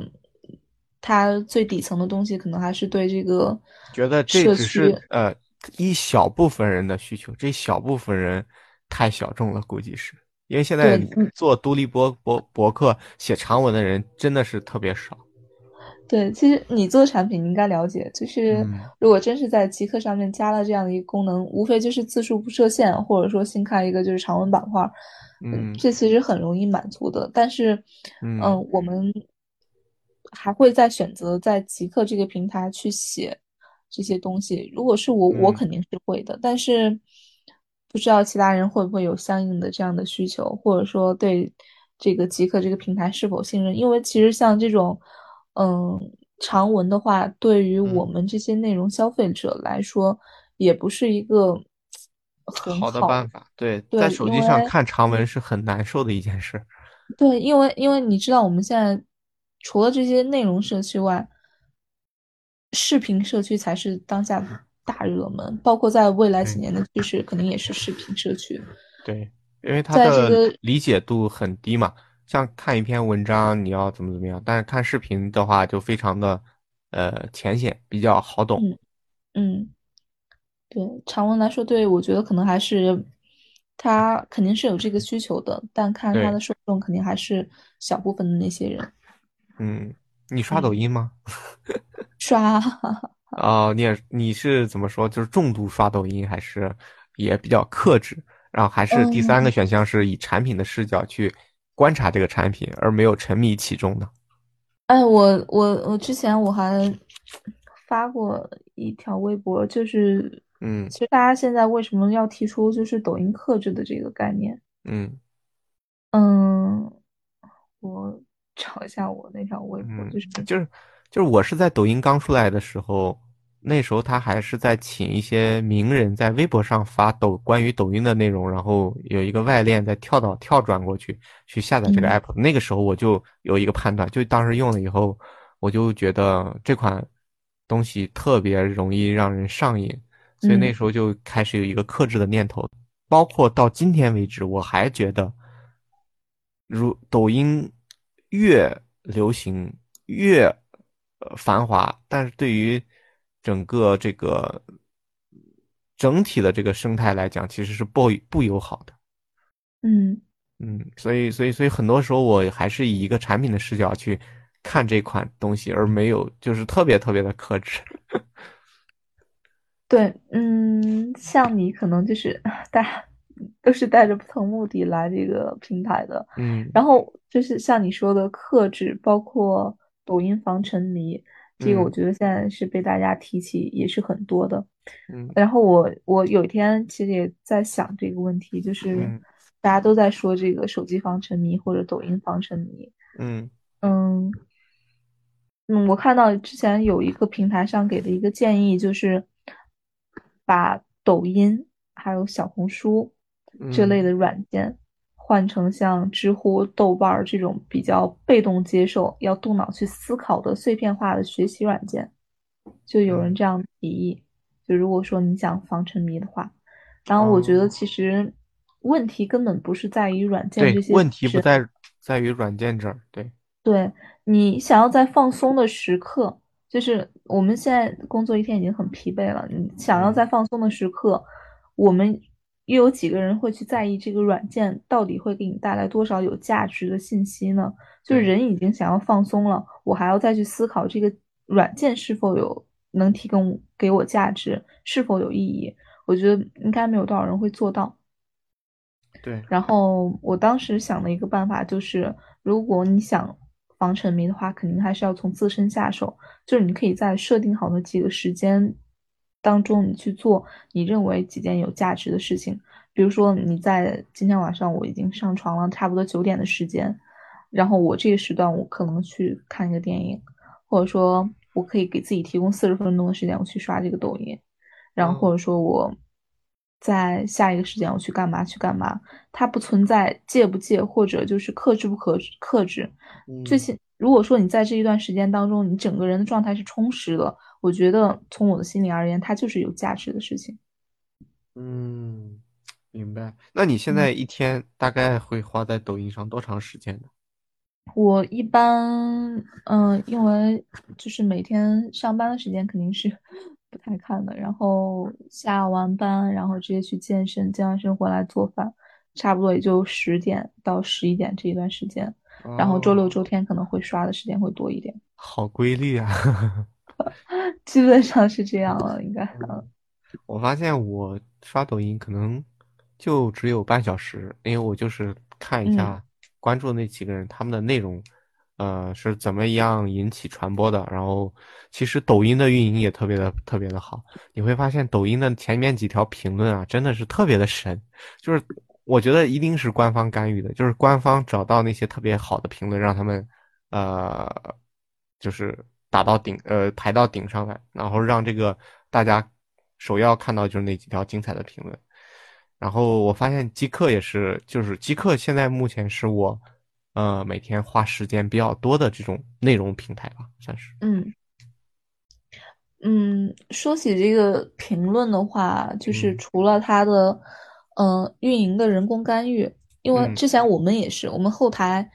它最底层的东西，可能还是对这个觉得这只是呃一小部分人的需求，这小部分人太小众了，估计是。因为现在做独立博博博客写长文的人真的是特别少。对，其实你做产品，你应该了解，就是如果真是在极客上面加了这样的一个功能，无非就是字数不设限，或者说新开一个就是长文板块，嗯，这其实很容易满足的。但是，嗯，我们还会再选择在极客这个平台去写这些东西。如果是我，我肯定是会的，但是。不知道其他人会不会有相应的这样的需求，或者说对这个极客这个平台是否信任？因为其实像这种，嗯，长文的话，对于我们这些内容消费者来说，也不是一个很好的办法。对，在手机上看长文是很难受的一件事。对，因为因为你知道，我们现在除了这些内容社区外，视频社区才是当下。大热门，包括在未来几年的趋势，肯定也是视频社区。对，因为它的理解度很低嘛。像看一篇文章，你要怎么怎么样，但是看视频的话，就非常的呃浅显，比较好懂。嗯，对，长文来说，对我觉得可能还是他肯定是有这个需求的，但看他的受众肯定还是小部分的那些人。嗯，你刷抖音吗？(laughs) 刷。(laughs) 哦，你也你是怎么说？就是重度刷抖音，还是也比较克制？然后还是第三个选项是以产品的视角去观察这个产品，而没有沉迷其中呢？哎，我我我之前我还发过一条微博，就是嗯，其实大家现在为什么要提出就是抖音克制的这个概念？嗯嗯，我找一下我那条微博，就是就是。就是我是在抖音刚出来的时候，那时候他还是在请一些名人在微博上发抖关于抖音的内容，然后有一个外链在跳到跳转过去去下载这个 app。那个时候我就有一个判断，就当时用了以后，我就觉得这款东西特别容易让人上瘾，所以那时候就开始有一个克制的念头。包括到今天为止，我还觉得，如抖音越流行越。呃，繁华，但是对于整个这个整体的这个生态来讲，其实是不不友好的。嗯嗯，所以所以所以很多时候我还是以一个产品的视角去看这款东西，而没有就是特别特别的克制。(laughs) 对，嗯，像你可能就是大家都是带着不同目的来这个平台的，嗯，然后就是像你说的克制，包括。抖音防沉迷，这个我觉得现在是被大家提起也是很多的。嗯，然后我我有一天其实也在想这个问题，就是大家都在说这个手机防沉迷或者抖音防沉迷。嗯嗯嗯，我看到之前有一个平台上给的一个建议，就是把抖音还有小红书这类的软件。换成像知乎、豆瓣这种比较被动接受、要动脑去思考的碎片化的学习软件，就有人这样提议。就如果说你想防沉迷的话，然后我觉得其实问题根本不是在于软件这些，问题不在在于软件这儿。对，对你想要在放松的时刻，就是我们现在工作一天已经很疲惫了，你想要在放松的时刻，我们。又有几个人会去在意这个软件到底会给你带来多少有价值的信息呢？就是人已经想要放松了，我还要再去思考这个软件是否有能提供给我价值，是否有意义？我觉得应该没有多少人会做到。对。然后我当时想的一个办法就是，如果你想防沉迷的话，肯定还是要从自身下手，就是你可以在设定好的几个时间。当中，你去做你认为几件有价值的事情。比如说，你在今天晚上我已经上床了，差不多九点的时间，然后我这个时段我可能去看一个电影，或者说我可以给自己提供四十分钟的时间，我去刷这个抖音，然后或者说我在下一个时间我去干嘛去干嘛，它不存在戒不戒或者就是克制不可克制。最近如果说你在这一段时间当中，你整个人的状态是充实的，我觉得从我的心里而言，它就是有价值的事情。嗯。明白。那你现在一天大概会花在抖音上多长时间呢？我一般，嗯，因为就是每天上班的时间肯定是不太看的，然后下完班，然后直接去健身，健完身回来做饭，差不多也就十点到十一点这一段时间。然后周六周天可能会刷的时间会多一点。好规律啊！(laughs) 基本上是这样了，应该。我发现我刷抖音可能。就只有半小时，因为我就是看一下关注那几个人他们的内容，呃，是怎么样引起传播的。然后，其实抖音的运营也特别的特别的好，你会发现抖音的前面几条评论啊，真的是特别的神。就是我觉得一定是官方干预的，就是官方找到那些特别好的评论，让他们呃，就是打到顶，呃，排到顶上来，然后让这个大家首要看到就是那几条精彩的评论。然后我发现极客也是，就是极客现在目前是我，呃，每天花时间比较多的这种内容平台吧，算是。嗯嗯，说起这个评论的话，就是除了它的，嗯，运营的人工干预，因为之前我们也是，我们后台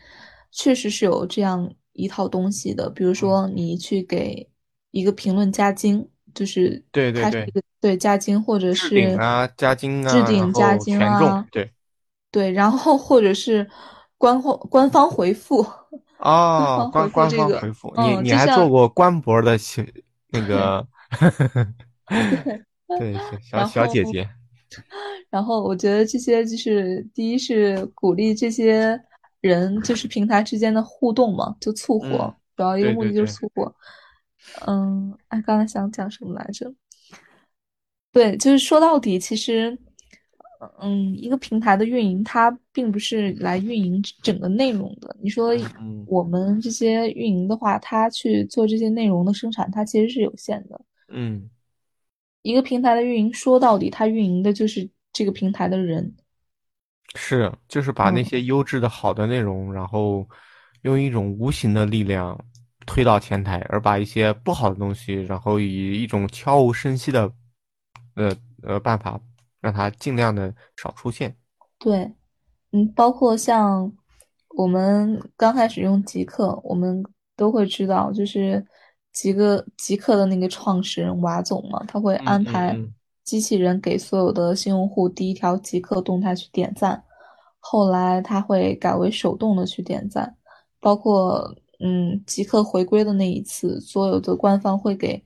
确实是有这样一套东西的，比如说你去给一个评论加精。就是对对对对加精或者是置顶啊加精啊置顶加精啊对对然后或者是官方官方回复哦官官方回复你你还做过官博的小那个 (laughs) 对小小姐姐，(laughs) 然后我觉得这些就是第一是鼓励这些人就是平台之间的互动嘛，就促活，主要一个目的就是促活。嗯，哎，刚才想讲什么来着？对，就是说到底，其实，嗯，一个平台的运营，它并不是来运营整个内容的。你说我们这些运营的话，它去做这些内容的生产，它其实是有限的。嗯，一个平台的运营，说到底，它运营的就是这个平台的人。是，就是把那些优质的好的内容，然后用一种无形的力量。推到前台，而把一些不好的东西，然后以一种悄无声息的，呃呃办法，让它尽量的少出现。对，嗯，包括像我们刚开始用极客，我们都会知道，就是极个极客的那个创始人瓦总嘛，他会安排机器人给所有的新用户第一条即刻动态去点赞，后来它会改为手动的去点赞，包括。嗯，即刻回归的那一次，所有的官方会给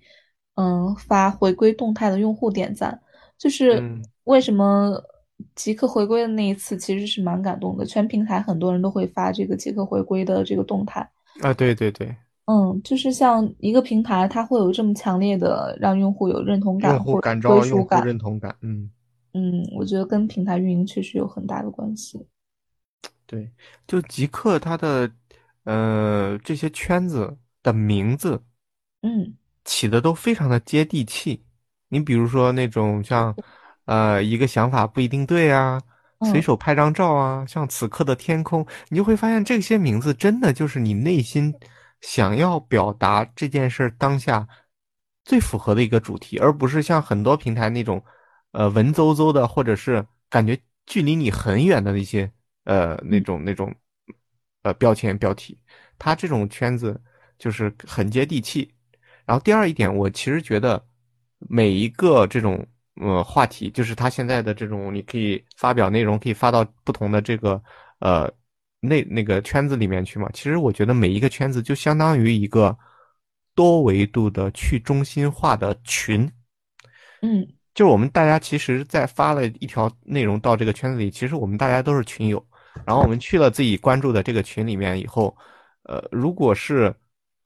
嗯发回归动态的用户点赞，就是为什么即刻回归的那一次其实是蛮感动的，全平台很多人都会发这个即刻回归的这个动态。啊，对对对，嗯，就是像一个平台，它会有这么强烈的让用户有认同感或归属感，认同感，嗯嗯，我觉得跟平台运营确实有很大的关系。对，就极客它的。呃，这些圈子的名字，嗯，起的都非常的接地气。你比如说那种像，呃，一个想法不一定对啊，随手拍张照啊，像此刻的天空，你就会发现这些名字真的就是你内心想要表达这件事当下最符合的一个主题，而不是像很多平台那种，呃，文绉绉的，或者是感觉距离你很远的那些，呃，那种那种。呃，标签标题，它这种圈子就是很接地气。然后第二一点，我其实觉得每一个这种呃话题，就是它现在的这种，你可以发表内容，可以发到不同的这个呃那那个圈子里面去嘛。其实我觉得每一个圈子就相当于一个多维度的去中心化的群。嗯，就是我们大家其实，在发了一条内容到这个圈子里，其实我们大家都是群友。然后我们去了自己关注的这个群里面以后，呃，如果是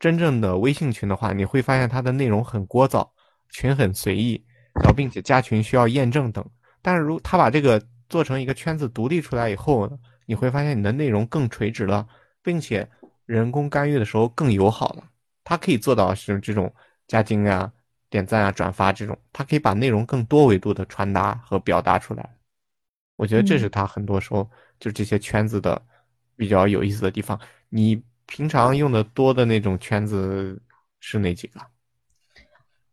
真正的微信群的话，你会发现它的内容很聒噪，群很随意，然后并且加群需要验证等。但是如他把这个做成一个圈子独立出来以后呢，你会发现你的内容更垂直了，并且人工干预的时候更友好了。它可以做到是这种加精啊、点赞啊、转发这种，它可以把内容更多维度的传达和表达出来。我觉得这是它很多时候就这些圈子的比较有意思的地方。你平常用的多的那种圈子是哪几个？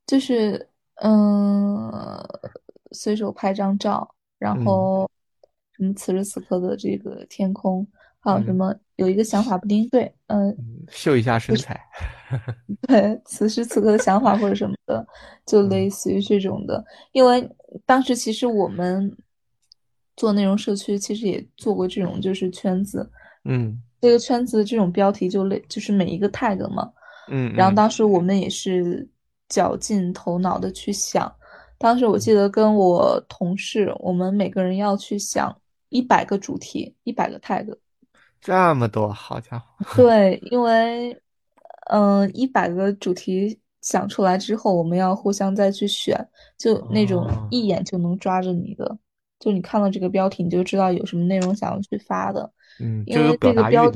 就是嗯，随手拍张照，然后什么此时此刻的这个天空，还有什么有一个想法不定对，嗯，秀一下身材，对，此时此刻的想法或者什么的，就类似于这种的。因为当时其实我们做内容社区，其实也做过这种就是圈子，嗯，这个圈子的这种标题就类就是每一个 tag 嘛，嗯，然后当时我们也是。绞尽头脑的去想，当时我记得跟我同事，我们每个人要去想一百个主题，一百个 tag，这么多，好家伙！(laughs) 对，因为，嗯，一百个主题想出来之后，我们要互相再去选，就那种一眼就能抓着你的，就你看到这个标题，你就知道有什么内容想要去发的，嗯，因为这个标，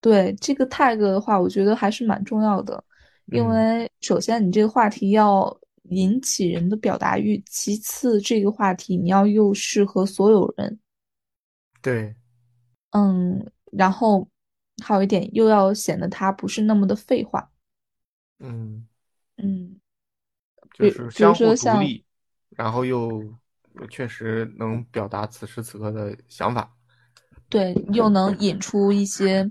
对这个 tag 的话，我觉得还是蛮重要的。因为首先你这个话题要引起人的表达欲，其次这个话题你要又适合所有人。对，嗯，然后还有一点又要显得他不是那么的废话。嗯嗯，就是相互独立，然后又确实能表达此时此刻的想法。对，又能引出一些。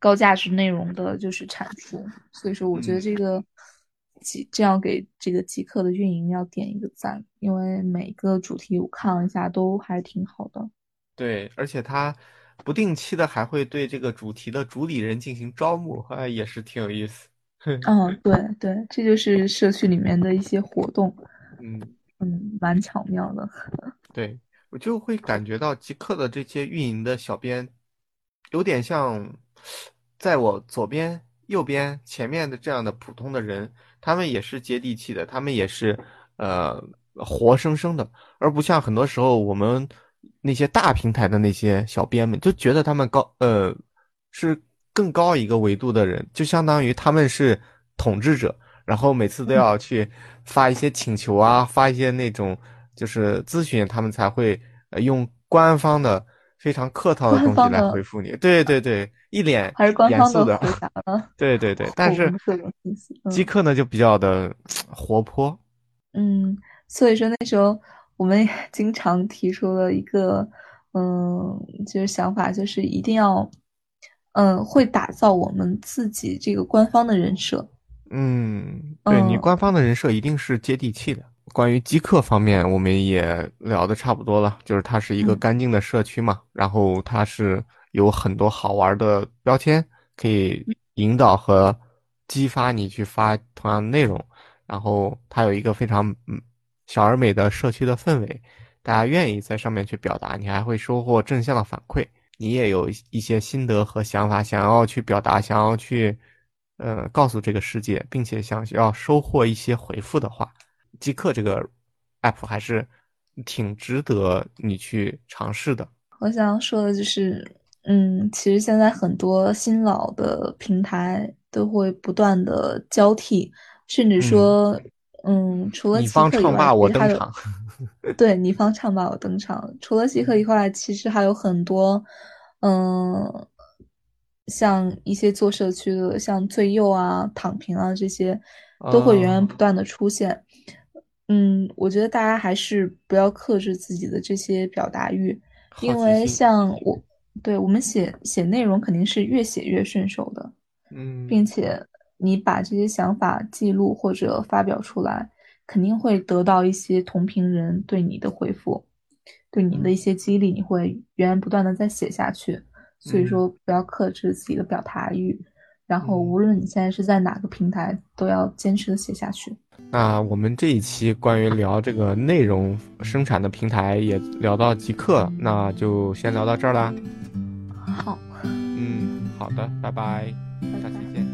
高价值内容的就是产出，所以说我觉得这个极这样给这个极客的运营要点一个赞，因为每个主题我看了一下都还挺好的。对，而且他不定期的还会对这个主题的主理人进行招募，哎，也是挺有意思。(laughs) 嗯，对对，这就是社区里面的一些活动。嗯嗯，蛮巧妙的。(laughs) 对我就会感觉到极客的这些运营的小编有点像。在我左边、右边、前面的这样的普通的人，他们也是接地气的，他们也是呃活生生的，而不像很多时候我们那些大平台的那些小编们，就觉得他们高呃是更高一个维度的人，就相当于他们是统治者，然后每次都要去发一些请求啊，发一些那种就是咨询，他们才会用官方的。非常客套的东西来回复你，对对对，一脸还是官方的回 (laughs) 答了，对对对，(laughs) 但是基客呢就比较的 (tsk) 活泼，嗯，所以说那时候我们经常提出了一个，嗯，就是想法，就是一定要，嗯，会打造我们自己这个官方的人设，嗯，对你官方的人设一定是接地气的。关于极客方面，我们也聊的差不多了。就是它是一个干净的社区嘛，然后它是有很多好玩的标签，可以引导和激发你去发同样的内容。然后它有一个非常嗯小而美的社区的氛围，大家愿意在上面去表达，你还会收获正向的反馈。你也有一些心得和想法想要去表达，想要去呃告诉这个世界，并且想要收获一些回复的话。即刻这个 app 还是挺值得你去尝试的。我想说的就是，嗯，其实现在很多新老的平台都会不断的交替，甚至说，嗯，除了你方唱罢我登场，对，你方唱罢我登场。除了极客以外，其实还有很多，嗯，像一些做社区的，像最右啊、躺平啊这些，都会源源不断的出现。嗯，我觉得大家还是不要克制自己的这些表达欲，因为像我，对我们写写内容肯定是越写越顺手的，嗯，并且你把这些想法记录或者发表出来，肯定会得到一些同频人对你的回复，对你的一些激励，你会源源不断的再写下去。所以说，不要克制自己的表达欲，然后无论你现在是在哪个平台，都要坚持的写下去。那我们这一期关于聊这个内容生产的平台也聊到即刻，那就先聊到这儿啦。好，嗯，好的，拜拜，下期见。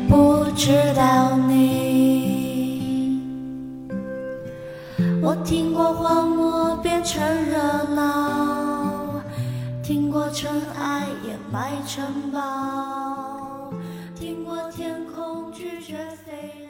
不知道你，我听过荒漠变成热闹，听过尘埃掩埋城堡，听过天空拒绝飞。